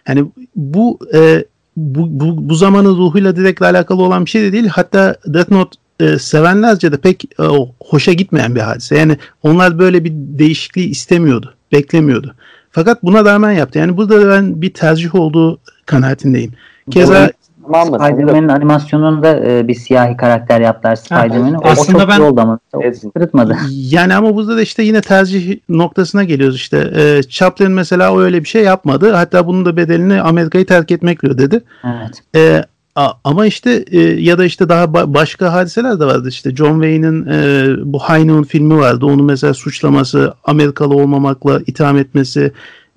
Yani bu e, bu, bu, bu zamanın ruhuyla direkt alakalı olan bir şey de değil. Hatta Death Note e, sevenlerce de pek e, hoşa gitmeyen bir hadise. Yani onlar böyle bir değişikliği istemiyordu, beklemiyordu. Fakat buna rağmen yaptı. Yani burada ben bir tercih olduğu kanaatindeyim. Keza Tamam mı? Spider-Man'in animasyonunda e, bir siyahi karakter yaptılar Spider-Man'i. O, aslında o çok ben- iyi oldu ama. O Sırıtmadı. Yani ama burada da işte yine tercih noktasına geliyoruz işte. E, Chaplin mesela öyle bir şey yapmadı. Hatta bunun da bedelini Amerika'yı terk etmekle ödedi. Evet. E, a- ama işte e, ya da işte daha ba- başka hadiseler de vardı. İşte John Wayne'in e, bu Noon filmi vardı. Onu mesela suçlaması, Amerikalı olmamakla itham etmesi,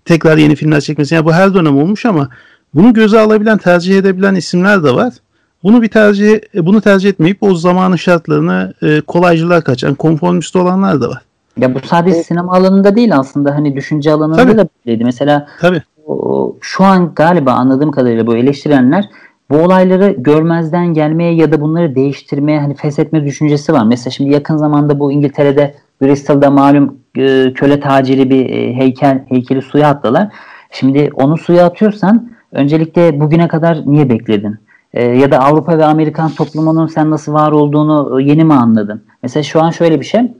tekrar yeni filmler çekmesi. Yani bu her dönem olmuş ama bunu göze alabilen, tercih edebilen isimler de var. Bunu bir tercih e, bunu tercih etmeyip o zamanın şartlarına e, kolaycılığa kaçan, konformist olanlar da var. Ya bu sadece sinema alanında değil aslında hani düşünce alanında Tabii. da böyleydi. Mesela Tabii. o- şu an galiba anladığım kadarıyla bu eleştirenler bu olayları görmezden gelmeye ya da bunları değiştirmeye hani feshetme düşüncesi var. Mesela şimdi yakın zamanda bu İngiltere'de Bristol'da malum e, köle taciri bir e, heykel heykeli suya attılar. Şimdi onu suya atıyorsan öncelikle bugüne kadar niye bekledin? E, ya da Avrupa ve Amerikan toplumunun sen nasıl var olduğunu e, yeni mi anladın? Mesela şu an şöyle bir şey.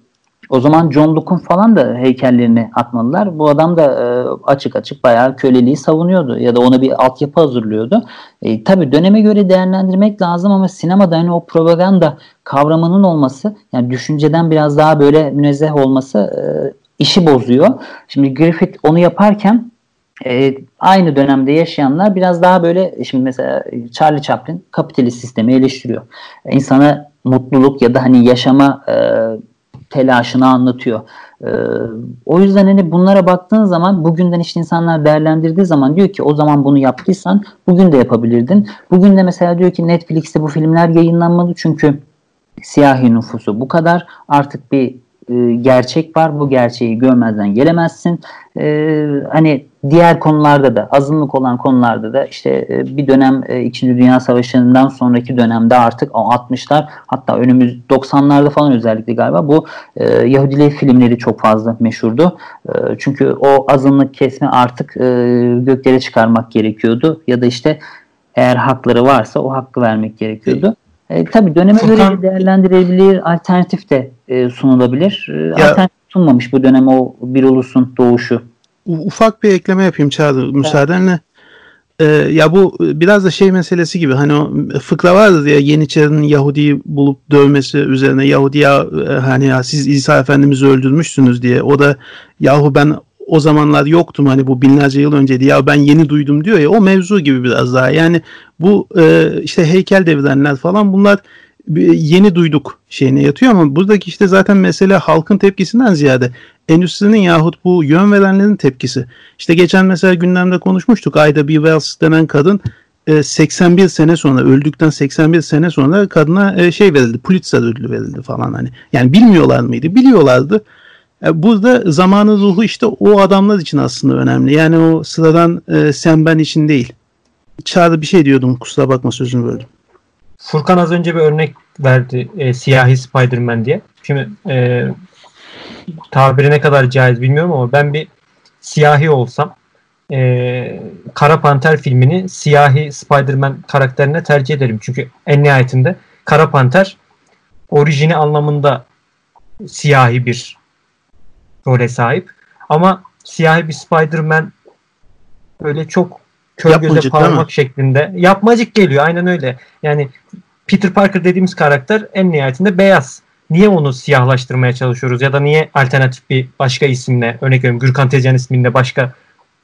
O zaman John Locke'un falan da heykellerini atmalılar. Bu adam da e, açık açık bayağı köleliği savunuyordu ya da ona bir altyapı hazırlıyordu. E, tabii döneme göre değerlendirmek lazım ama sinemada hani o propaganda kavramının olması yani düşünceden biraz daha böyle münezzeh olması e, işi bozuyor. Şimdi Griffith onu yaparken e, aynı dönemde yaşayanlar biraz daha böyle şimdi mesela Charlie Chaplin kapitalist sistemi eleştiriyor. İnsana mutluluk ya da hani yaşama e, telaşını anlatıyor. E, o yüzden hani bunlara baktığın zaman bugünden işte insanlar değerlendirdiği zaman diyor ki o zaman bunu yaptıysan bugün de yapabilirdin. Bugün de mesela diyor ki Netflix'te bu filmler yayınlanmalı çünkü siyahi nüfusu bu kadar artık bir e, gerçek var. Bu gerçeği görmezden gelemezsin. E, hani diğer konularda da azınlık olan konularda da işte e, bir dönem e, 2. Dünya Savaşı'ndan sonraki dönemde artık o 60'lar hatta önümüz 90'larda falan özellikle galiba bu e, Yahudiliği filmleri çok fazla meşhurdu. E, çünkü o azınlık kesme artık e, göklere çıkarmak gerekiyordu ya da işte eğer hakları varsa o hakkı vermek gerekiyordu. E, tabii döneme Furkan- göre de değerlendirilebilir, alternatif de e, sunulabilir. E, alternatif sunmamış bu dönem o bir ulusun doğuşu. Ufak bir ekleme yapayım Çağrı müsaadenle. Ee, ya bu biraz da şey meselesi gibi hani o fıkra vardı ya Yeniçeri'nin Yahudi'yi bulup dövmesi üzerine Yahudi ya e, hani ya siz İsa Efendimiz'i öldürmüşsünüz diye o da yahu ben o zamanlar yoktum hani bu binlerce yıl önceydi ya ben yeni duydum diyor ya o mevzu gibi biraz daha yani bu e, işte heykel devirenler falan bunlar yeni duyduk şeyine yatıyor ama buradaki işte zaten mesele halkın tepkisinden ziyade endüstrinin yahut bu yön verenlerin tepkisi. İşte geçen mesela gündemde konuşmuştuk. Ayda B. Wells denen kadın e, 81 sene sonra öldükten 81 sene sonra kadına e, şey verildi. Pulitzer ödülü verildi falan hani. Yani bilmiyorlar mıydı? Biliyorlardı. E, Burada zamanın ruhu işte o adamlar için aslında önemli. Yani o sıradan e, sen ben için değil. Çağrı bir şey diyordum kusura bakma sözünü böldüm. Furkan az önce bir örnek verdi e, siyahi Spider-Man diye. Şimdi e, tabiri ne kadar caiz bilmiyorum ama ben bir siyahi olsam e, Kara Panter filmini siyahi Spider-Man karakterine tercih ederim. Çünkü en nihayetinde Kara Panter orijini anlamında siyahi bir role sahip. Ama siyahi bir Spider-Man böyle çok kör göze Yapmacık, mi? parmak şeklinde yapmacık geliyor. Aynen öyle. Yani Peter Parker dediğimiz karakter en nihayetinde beyaz. Niye onu siyahlaştırmaya çalışıyoruz ya da niye alternatif bir başka isimle örnek veriyorum Gürkan Tezcan isminde başka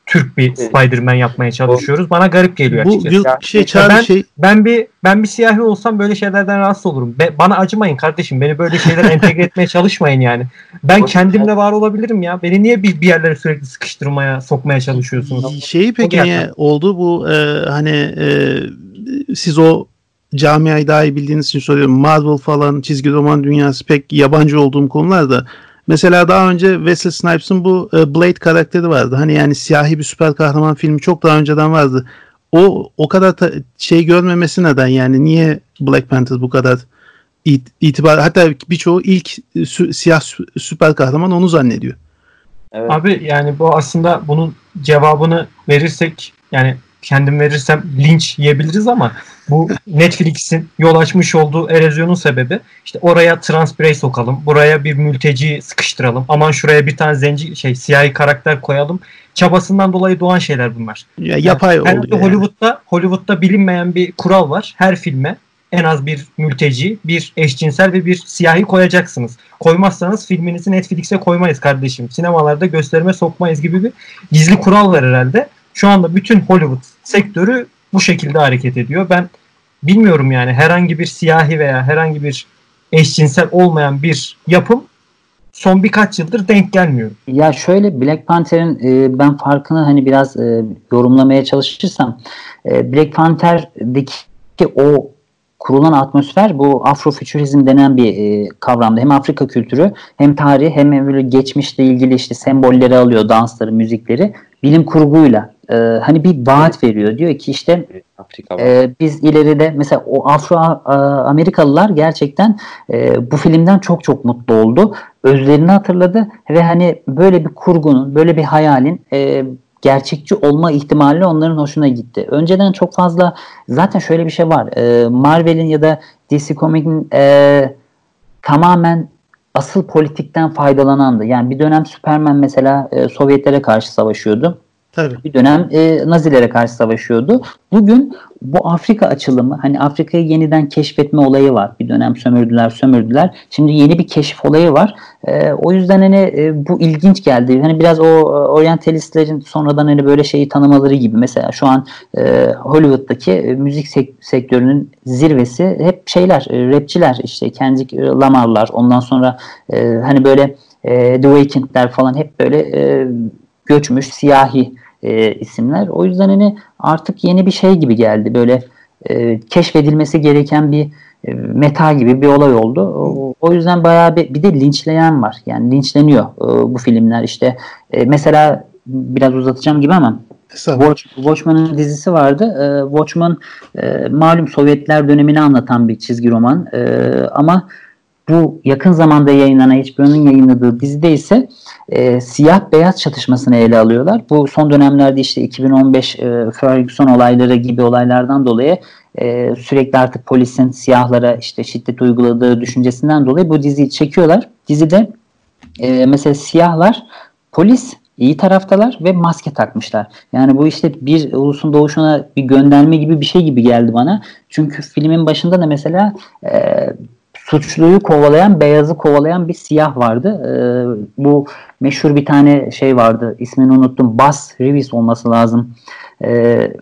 Türk bir Spider-Man yapmaya çalışıyoruz. Bana garip geliyor Bu açıkçası. yıl- şey Çağrı ben- şey Ben bir ben bir siyahi olsam böyle şeylerden rahatsız olurum. Be- bana acımayın kardeşim. Beni böyle şeylere entegre etmeye çalışmayın yani. Ben kendimle var olabilirim ya. Beni niye bir, bir yerlere sürekli sıkıştırmaya, sokmaya çalışıyorsunuz? Şeyi peki niye oldu bu e, hani e, siz o camiayı daha iyi bildiğiniz için soruyorum. Marvel falan çizgi roman dünyası pek yabancı olduğum konularda. Mesela daha önce Wesley Snipes'ın bu e, Blade karakteri vardı. Hani yani siyahi bir süper kahraman filmi çok daha önceden vardı. O o kadar ta- şey görmemesi neden yani niye Black Panther bu kadar it- itibar hatta birçoğu ilk sü- siyah sü- süper kahraman onu zannediyor. Evet. Abi yani bu aslında bunun cevabını verirsek yani kendim verirsem linç yiyebiliriz ama bu Netflix'in yol açmış olduğu erozyonun sebebi işte oraya trans birey sokalım, buraya bir mülteci sıkıştıralım, aman şuraya bir tane zenci şey siyahi karakter koyalım çabasından dolayı doğan şeyler bunlar. Ya yapay Herhalde oluyor. yani. Hollywood'da Hollywood'da bilinmeyen bir kural var. Her filme en az bir mülteci, bir eşcinsel ve bir siyahi koyacaksınız. Koymazsanız filminizi Netflix'e koymayız kardeşim. Sinemalarda gösterime sokmayız gibi bir gizli kural var herhalde. Şu anda bütün Hollywood sektörü bu şekilde hareket ediyor. Ben bilmiyorum yani herhangi bir siyahi veya herhangi bir eşcinsel olmayan bir yapım son birkaç yıldır denk gelmiyor. Ya şöyle Black Panther'in e, ben farkını hani biraz e, yorumlamaya çalışırsam e, Black Panther'deki o kurulan atmosfer bu Afrofuturizm denen bir e, kavramda. Hem Afrika kültürü hem tarihi hem böyle geçmişle ilgili işte sembolleri alıyor dansları, müzikleri bilim kurguyla e, hani bir vaat veriyor. Diyor ki işte ee, biz ileride mesela o Afro a- Amerikalılar gerçekten e, bu filmden çok çok mutlu oldu. Özlerini hatırladı ve hani böyle bir kurgunun, böyle bir hayalin e, gerçekçi olma ihtimali onların hoşuna gitti. Önceden çok fazla zaten şöyle bir şey var. E, Marvel'in ya da DC Comics'in e, tamamen asıl politikten faydalanandı. Yani bir dönem Superman mesela e, Sovyetlere karşı savaşıyordu Tabii. bir dönem e, Nazilere karşı savaşıyordu. Bugün bu Afrika açılımı hani Afrika'yı yeniden keşfetme olayı var. Bir dönem sömürdüler sömürdüler. Şimdi yeni bir keşif olayı var. E, o yüzden hani e, bu ilginç geldi. Hani biraz o e, oryantalistlerin sonradan hani böyle şeyi tanımaları gibi. Mesela şu an e, Hollywood'daki e, müzik sek- sektörünün zirvesi hep şeyler, e, rapçiler işte Kendrick Lamar'lar ondan sonra e, hani böyle e, The Weeknd'ler falan hep böyle e, göçmüş siyahi e, isimler. O yüzden hani artık yeni bir şey gibi geldi. Böyle e, keşfedilmesi gereken bir e, meta gibi bir olay oldu. O, o yüzden bayağı bir, bir de linçleyen var. Yani linçleniyor e, bu filmler. İşte e, mesela biraz uzatacağım gibi ama. Watch, Watchmen'ın dizisi vardı. E, Watchmen e, malum Sovyetler dönemini anlatan bir çizgi roman. E, ama bu yakın zamanda yayınlanan HBO'nun yayınladığı dizide ise e, siyah beyaz çatışmasını ele alıyorlar. Bu son dönemlerde işte 2015 e, Ferguson olayları gibi olaylardan dolayı e, sürekli artık polisin siyahlara işte şiddet uyguladığı düşüncesinden dolayı bu diziyi çekiyorlar. Dizide e, mesela siyahlar polis iyi taraftalar ve maske takmışlar. Yani bu işte bir ulusun doğuşuna bir gönderme gibi bir şey gibi geldi bana. Çünkü filmin başında da mesela e, suçluyu kovalayan, beyazı kovalayan bir siyah vardı. Ee, bu meşhur bir tane şey vardı. İsmini unuttum. Bas Reeves olması lazım. Ee,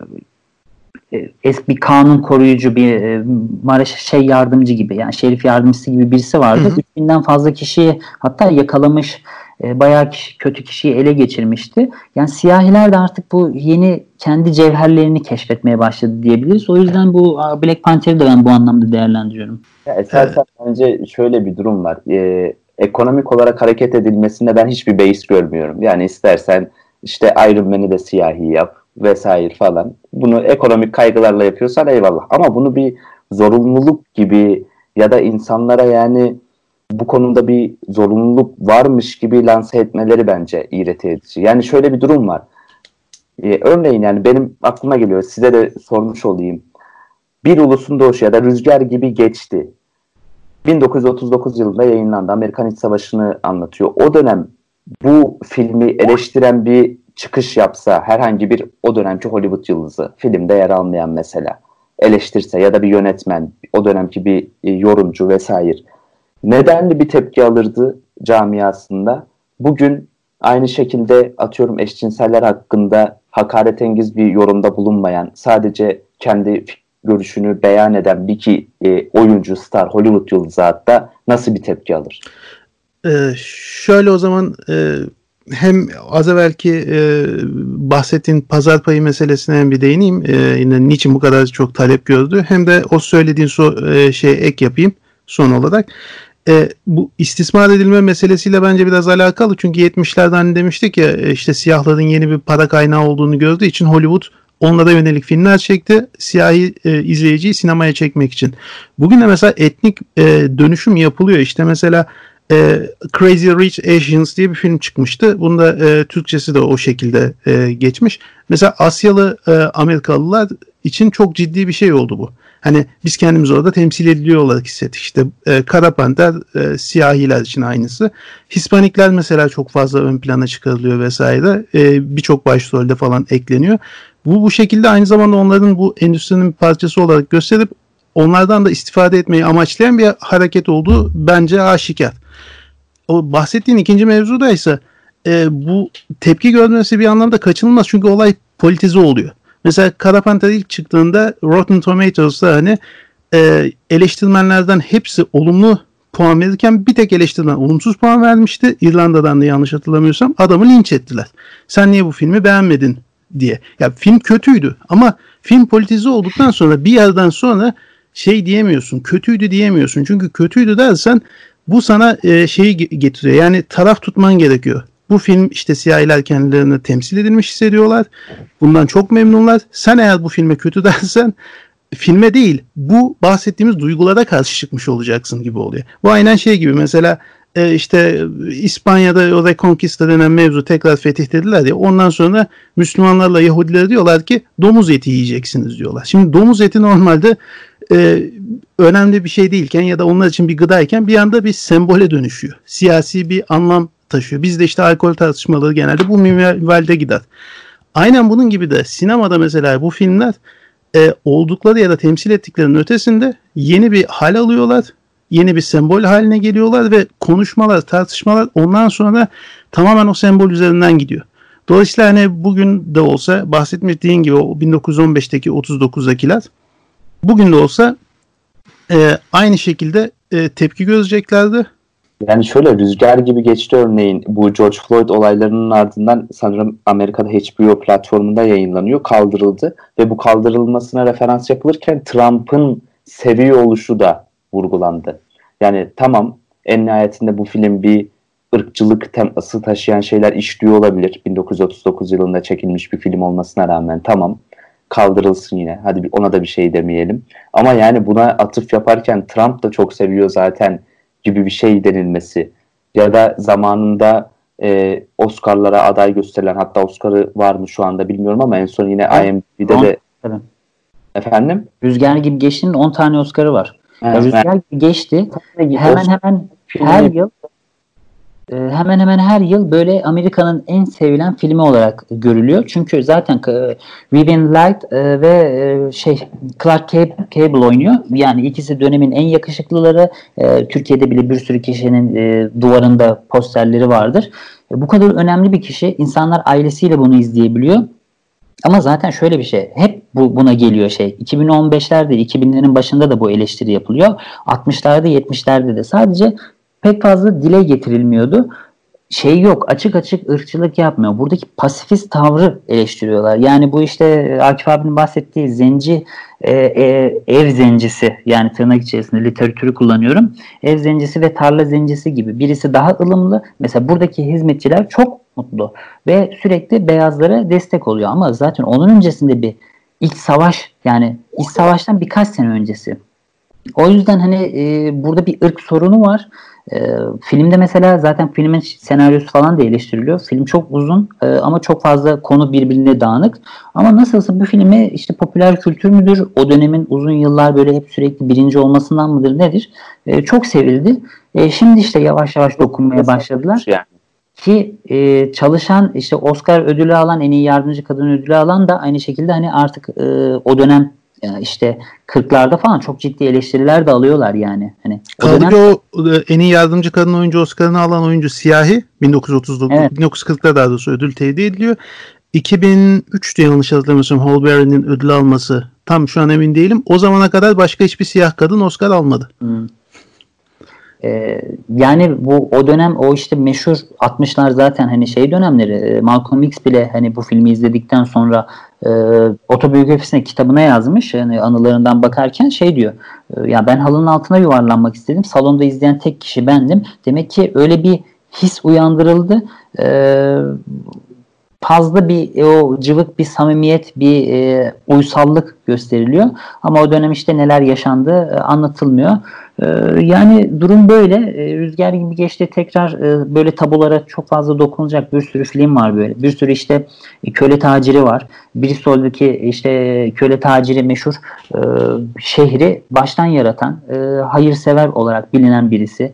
eski bir kanun koruyucu bir e, şey yardımcı gibi yani şerif yardımcısı gibi birisi vardı. Hı hı. 3000'den fazla kişiyi hatta yakalamış e, bayağı kişi, kötü kişiyi ele geçirmişti. Yani siyahiler de artık bu yeni kendi cevherlerini keşfetmeye başladı diyebiliriz. O yüzden bu Black Panther'i de ben bu anlamda değerlendiriyorum. Ya esasen bence şöyle bir durum var. Ee, ekonomik olarak hareket edilmesinde ben hiçbir beis görmüyorum. Yani istersen işte Iron Man'i de siyahi yap vesaire falan. Bunu ekonomik kaygılarla yapıyorsan eyvallah. Ama bunu bir zorunluluk gibi ya da insanlara yani bu konuda bir zorunluluk varmış gibi lanse etmeleri bence iğreti edici. Yani şöyle bir durum var. Ee, örneğin yani benim aklıma geliyor size de sormuş olayım. Bir ulusun doğuşu ya da rüzgar gibi geçti. 1939 yılında yayınlandı. Amerikan İç Savaşı'nı anlatıyor. O dönem bu filmi eleştiren bir çıkış yapsa herhangi bir o dönemki Hollywood yıldızı filmde yer almayan mesela eleştirse ya da bir yönetmen o dönemki bir e, yorumcu vesaire nedenli bir tepki alırdı camiasında. Bugün aynı şekilde atıyorum eşcinseller hakkında hakaretengiz bir yorumda bulunmayan sadece kendi görüşünü beyan eden bir iki e, oyuncu, star, Hollywood yıldızı hatta nasıl bir tepki alır? Ee, şöyle o zaman e, hem az evvelki e, bahsettiğin pazar payı meselesine hem bir değineyim. E, yine niçin bu kadar çok talep gördü hem de o söylediğin so, e, şeye ek yapayım son olarak. E, bu istismar edilme meselesiyle bence biraz alakalı. Çünkü 70'lerde hani demiştik ya e, işte siyahların yeni bir para kaynağı olduğunu gördüğü için Hollywood onlara yönelik filmler çekti. Siyahi e, izleyiciyi sinemaya çekmek için. Bugün de mesela etnik e, dönüşüm yapılıyor. İşte mesela e, Crazy Rich Asians diye bir film çıkmıştı. Bunda e, Türkçesi de o şekilde e, geçmiş. Mesela Asyalı e, Amerikalılar için çok ciddi bir şey oldu bu. Hani biz kendimizi orada temsil ediliyor olarak hissettik. İşte e, Kara Panter e, siyahiler için aynısı. Hispanikler mesela çok fazla ön plana çıkarılıyor vesaire. E, Birçok başrolde falan ekleniyor. Bu bu şekilde aynı zamanda onların bu endüstrinin bir parçası olarak gösterip onlardan da istifade etmeyi amaçlayan bir hareket olduğu bence aşikar. O bahsettiğin ikinci mevzuda ise e, bu tepki görmesi bir anlamda kaçınılmaz çünkü olay politize oluyor. Mesela Kara Panter ilk çıktığında Rotten Tomatoes'ta hani e, eleştirmenlerden hepsi olumlu puan verirken bir tek eleştirmen olumsuz puan vermişti. İrlanda'dan da yanlış hatırlamıyorsam adamı linç ettiler. Sen niye bu filmi beğenmedin diye. Ya film kötüydü ama film politize olduktan sonra bir yerden sonra şey diyemiyorsun. Kötüydü diyemiyorsun. Çünkü kötüydü dersen bu sana e, şeyi getiriyor. Yani taraf tutman gerekiyor. Bu film işte siyahiler kendilerini temsil edilmiş hissediyorlar. Bundan çok memnunlar. Sen eğer bu filme kötü dersen filme değil bu bahsettiğimiz duygulara karşı çıkmış olacaksın gibi oluyor. Bu aynen şey gibi mesela e, işte İspanya'da o Reconquista denen mevzu tekrar fetih dediler ya ondan sonra Müslümanlarla Yahudiler diyorlar ki domuz eti yiyeceksiniz diyorlar. Şimdi domuz eti normalde e, önemli bir şey değilken ya da onlar için bir gıdayken bir anda bir sembole dönüşüyor. Siyasi bir anlam taşıyor. Bizde işte alkol tartışmaları genelde bu minvalde gider. Aynen bunun gibi de sinemada mesela bu filmler e, oldukları ya da temsil ettiklerinin ötesinde yeni bir hal alıyorlar. Yeni bir sembol haline geliyorlar ve konuşmalar, tartışmalar ondan sonra tamamen o sembol üzerinden gidiyor. Dolayısıyla hani bugün de olsa bahsettiğin gibi o 1915'teki 39'dakiler bugün de olsa e, aynı şekilde e, tepki göreceklerdi. Yani şöyle rüzgar gibi geçti örneğin bu George Floyd olaylarının ardından sanırım Amerika'da HBO platformunda yayınlanıyor. Kaldırıldı ve bu kaldırılmasına referans yapılırken Trump'ın seviyor oluşu da vurgulandı. Yani tamam en nihayetinde bu film bir ırkçılık teması taşıyan şeyler işliyor olabilir. 1939 yılında çekilmiş bir film olmasına rağmen tamam kaldırılsın yine. Hadi ona da bir şey demeyelim. Ama yani buna atıf yaparken Trump da çok seviyor zaten gibi bir şey denilmesi ya da zamanında e, Oscar'lara aday gösterilen hatta Oscar'ı var mı şu anda bilmiyorum ama en son yine evet, IMDb'de de evet. efendim Rüzgar gibi geçtiğinin 10 tane Oscar'ı var. Evet, Rüzgar yani, gibi geçti. Hemen hemen her yıl ee, hemen hemen her yıl böyle Amerika'nın en sevilen filmi olarak görülüyor. Çünkü zaten e, Vivian Light e, ve e, şey Clark Cable oynuyor. Yani ikisi dönemin en yakışıklıları. Türkiye'de bile bir sürü kişinin duvarında posterleri vardır. Bu kadar önemli bir kişi. İnsanlar ailesiyle bunu izleyebiliyor. Ama zaten şöyle bir şey. Hep bu buna geliyor şey. 2015'lerde, 2000'lerin başında da bu eleştiri yapılıyor. 60'larda, 70'lerde de. Sadece pek fazla dile getirilmiyordu. Şey yok açık açık ırkçılık yapmıyor. Buradaki pasifist tavrı eleştiriyorlar. Yani bu işte Akif abinin bahsettiği zenci e, e, ev zencisi yani tırnak içerisinde literatürü kullanıyorum. Ev zencisi ve tarla zencisi gibi. Birisi daha ılımlı. Mesela buradaki hizmetçiler çok mutlu ve sürekli beyazlara destek oluyor. Ama zaten onun öncesinde bir iç savaş yani iç savaştan birkaç sene öncesi. O yüzden hani e, burada bir ırk sorunu var. E, filmde mesela zaten filmin senaryosu falan da eleştiriliyor. Film çok uzun e, ama çok fazla konu birbirine dağınık. Ama nasılsa bu filmi işte popüler kültür müdür? O dönemin uzun yıllar böyle hep sürekli birinci olmasından mıdır nedir? E, çok sevildi. E, şimdi işte yavaş yavaş dokunmaya başladılar. Yani. Ki e, çalışan işte Oscar ödülü alan en iyi yardımcı kadın ödülü alan da aynı şekilde hani artık e, o dönem işte 40'larda falan çok ciddi eleştiriler de alıyorlar yani. Hani o Kaldı dönem... o e, en iyi yardımcı kadın oyuncu Oscar'ını alan oyuncu Siyahi 1939 evet. 1940'larda daha doğrusu ödül tevdi ediliyor. 2003'te yanlış hatırlamıyorsam Halle Berry'nin ödül alması tam şu an emin değilim. O zamana kadar başka hiçbir siyah kadın Oscar almadı. Hmm. Ee, yani bu o dönem o işte meşhur 60'lar zaten hani şey dönemleri e, Malcolm X bile hani bu filmi izledikten sonra e, otobiyografisine kitabına yazmış yani anılarından bakarken şey diyor e, ya ben halının altına yuvarlanmak istedim salonda izleyen tek kişi bendim demek ki öyle bir his uyandırıldı e, fazla bir o cıvık bir samimiyet, bir e, uysallık gösteriliyor. Ama o dönem işte neler yaşandı e, anlatılmıyor. E, yani durum böyle. E, Rüzgar gibi geçti tekrar e, böyle tabulara çok fazla dokunulacak bir sürü film var böyle. Bir sürü işte e, köle taciri var. Bristol'daki işte köle taciri meşhur e, şehri baştan yaratan hayırsever olarak bilinen birisi.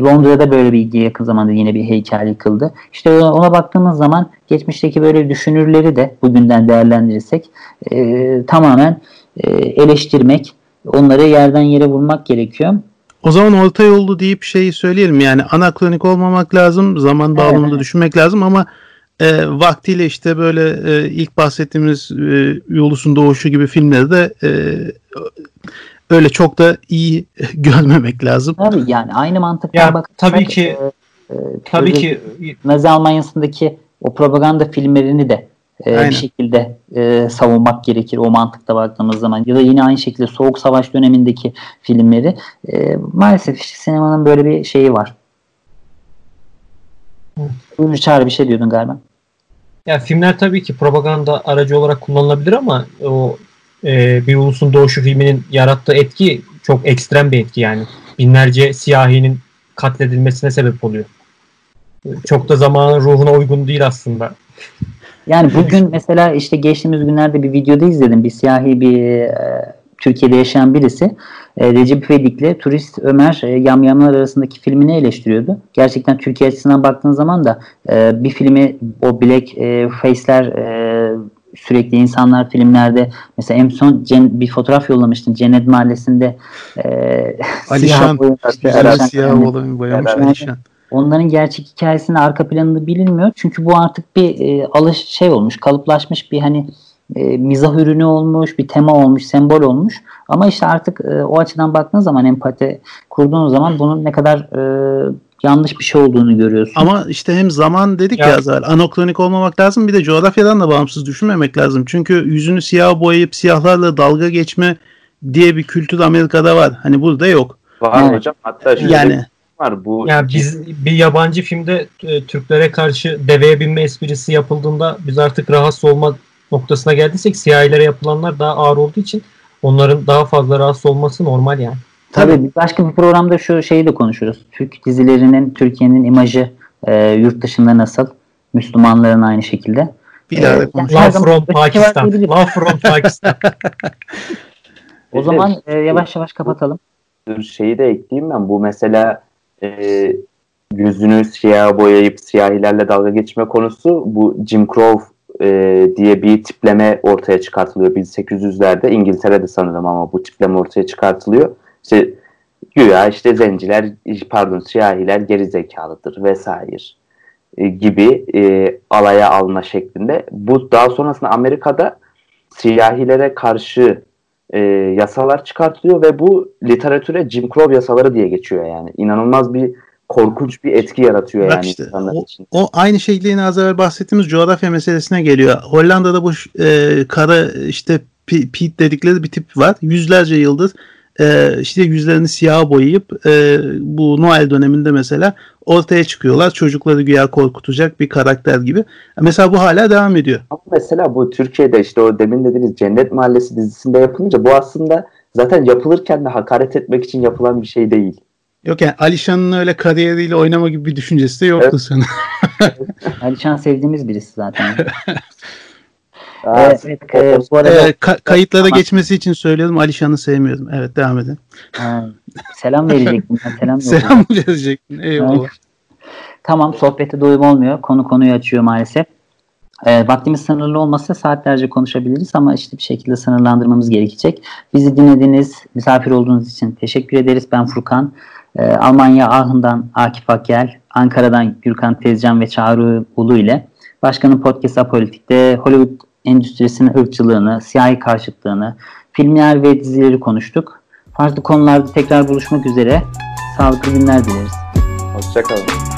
Londra'da böyle bir yakın zamanda yine bir heykel yıkıldı. İşte ona baktığımız zaman geçmişteki böyle düşünürleri de bugünden değerlendirirsek tamamen eleştirmek, onları yerden yere vurmak gerekiyor. O zaman orta yollu deyip şeyi söyleyelim yani anakronik olmamak lazım, zaman bağlamında evet. düşünmek lazım ama e, vaktiyle işte böyle e, ilk bahsettiğimiz e, Yolus'un Doğuşu gibi filmleri de e, öyle çok da iyi görmemek lazım. Tabii yani aynı mantıktan ya, bak. Tabii ki e, e, tabii ki Nazi Almanya'sındaki o propaganda filmlerini de e, bir şekilde e, savunmak gerekir o mantıkta baktığımız zaman. Ya da yine aynı şekilde Soğuk Savaş dönemindeki filmleri e, maalesef işte sinemanın böyle bir şeyi var. Ünlü Çağrı bir şey diyordun galiba. Ya filmler tabii ki propaganda aracı olarak kullanılabilir ama o e, bir ulusun doğuşu filminin yarattığı etki çok ekstrem bir etki yani. Binlerce siyahinin katledilmesine sebep oluyor. Çok da zamanın ruhuna uygun değil aslında. Yani bugün mesela işte geçtiğimiz günlerde bir videoda izledim. Bir siyahi bir e, Türkiye'de yaşayan birisi e, Recep İvedik'le Turist Ömer e, Yamyamlar arasındaki filmini eleştiriyordu. Gerçekten Türkiye açısından baktığın zaman da e, bir filmi o Black e, Face'ler e, sürekli insanlar filmlerde mesela en son Cen, bir fotoğraf yollamıştın Cennet Mahallesi'nde e, Alişan siyah, siyah olan boyamış Alişan. Onların gerçek hikayesinin arka planında bilinmiyor. Çünkü bu artık bir e, alış şey olmuş, kalıplaşmış bir hani e, mizah ürünü olmuş, bir tema olmuş, sembol olmuş. Ama işte artık e, o açıdan baktığın zaman empati kurduğun zaman bunun ne kadar e, yanlış bir şey olduğunu görüyorsun. Ama işte hem zaman dedik ya, ya zaten anokronik olmamak lazım bir de coğrafyadan da bağımsız düşünmemek lazım. Çünkü yüzünü siyah boyayıp siyahlarla dalga geçme diye bir kültür Amerika'da var. Hani burada yok. Var evet. hocam. Hatta şöyle yani var. Bu yani biz bir yabancı filmde e, Türklere karşı deveye binme esprisi yapıldığında biz artık rahatsız olma noktasına geldiysek siyahilere yapılanlar daha ağır olduğu için onların daha fazla rahatsız olması normal yani. Tabii başka bir programda şu şeyi de konuşuruz. Türk dizilerinin Türkiye'nin imajı e, yurt dışında nasıl? Müslümanların aynı şekilde. Bir daha da konuşuruz. Love from Pakistan. Love from Pakistan. o zaman e, yavaş yavaş kapatalım. Şeyi de ekleyeyim ben. Bu mesela e, yüzünü siyah boyayıp siyahilerle dalga geçme konusu bu Jim Crow e, diye bir tipleme ortaya çıkartılıyor 1800'lerde İngiltere'de sanırım ama bu tipleme ortaya çıkartılıyor. İşte güya işte zenciler pardon siyahiler geri zekalıdır vesaire e, gibi e, alaya alma şeklinde. Bu daha sonrasında Amerika'da siyahilere karşı e, yasalar çıkartılıyor ve bu literatüre Jim Crow yasaları diye geçiyor yani. İnanılmaz bir korkunç bir etki yaratıyor Bak yani işte, o, için. O aynı şekilde yine az evvel bahsettiğimiz coğrafya meselesine geliyor. Hollanda'da bu e, kara işte Pete dedikleri bir tip var. Yüzlerce yıldız e, işte yüzlerini siyah boyayıp e, bu Noel döneminde mesela ortaya çıkıyorlar. Çocukları güya korkutacak bir karakter gibi. Mesela bu hala devam ediyor. Ama mesela bu Türkiye'de işte o demin dediğiniz Cennet Mahallesi dizisinde yapılınca bu aslında zaten yapılırken de hakaret etmek için yapılan bir şey değil. Yok yani Alişan'ın öyle kariyeriyle oynama gibi bir düşüncesi de yoktu evet. senin. Alişan sevdiğimiz birisi zaten. evet, e, bu arada e, ka- kayıtlara tamam. geçmesi için söylüyorum Alişan'ı sevmiyordum. Evet devam edin. Ha, selam verecektim. Ben, selam selam verecektin. Eyvallah. tamam sohbete doyum olmuyor. Konu konuyu açıyor maalesef. E, vaktimiz sınırlı olmasa saatlerce konuşabiliriz ama işte bir şekilde sınırlandırmamız gerekecek. Bizi dinlediğiniz, misafir olduğunuz için teşekkür ederiz. Ben Furkan. E, Almanya Aachen'dan Akif Akyel, Ankara'dan Gürkan Tezcan ve Çağrı Ulu ile Başkanın Podcast Apolitik'te Hollywood endüstrisinin ırkçılığını, siyahi karşıtlığını, filmler ve dizileri konuştuk. Farklı konularda tekrar buluşmak üzere. Sağlıklı günler dileriz. Hoşçakalın.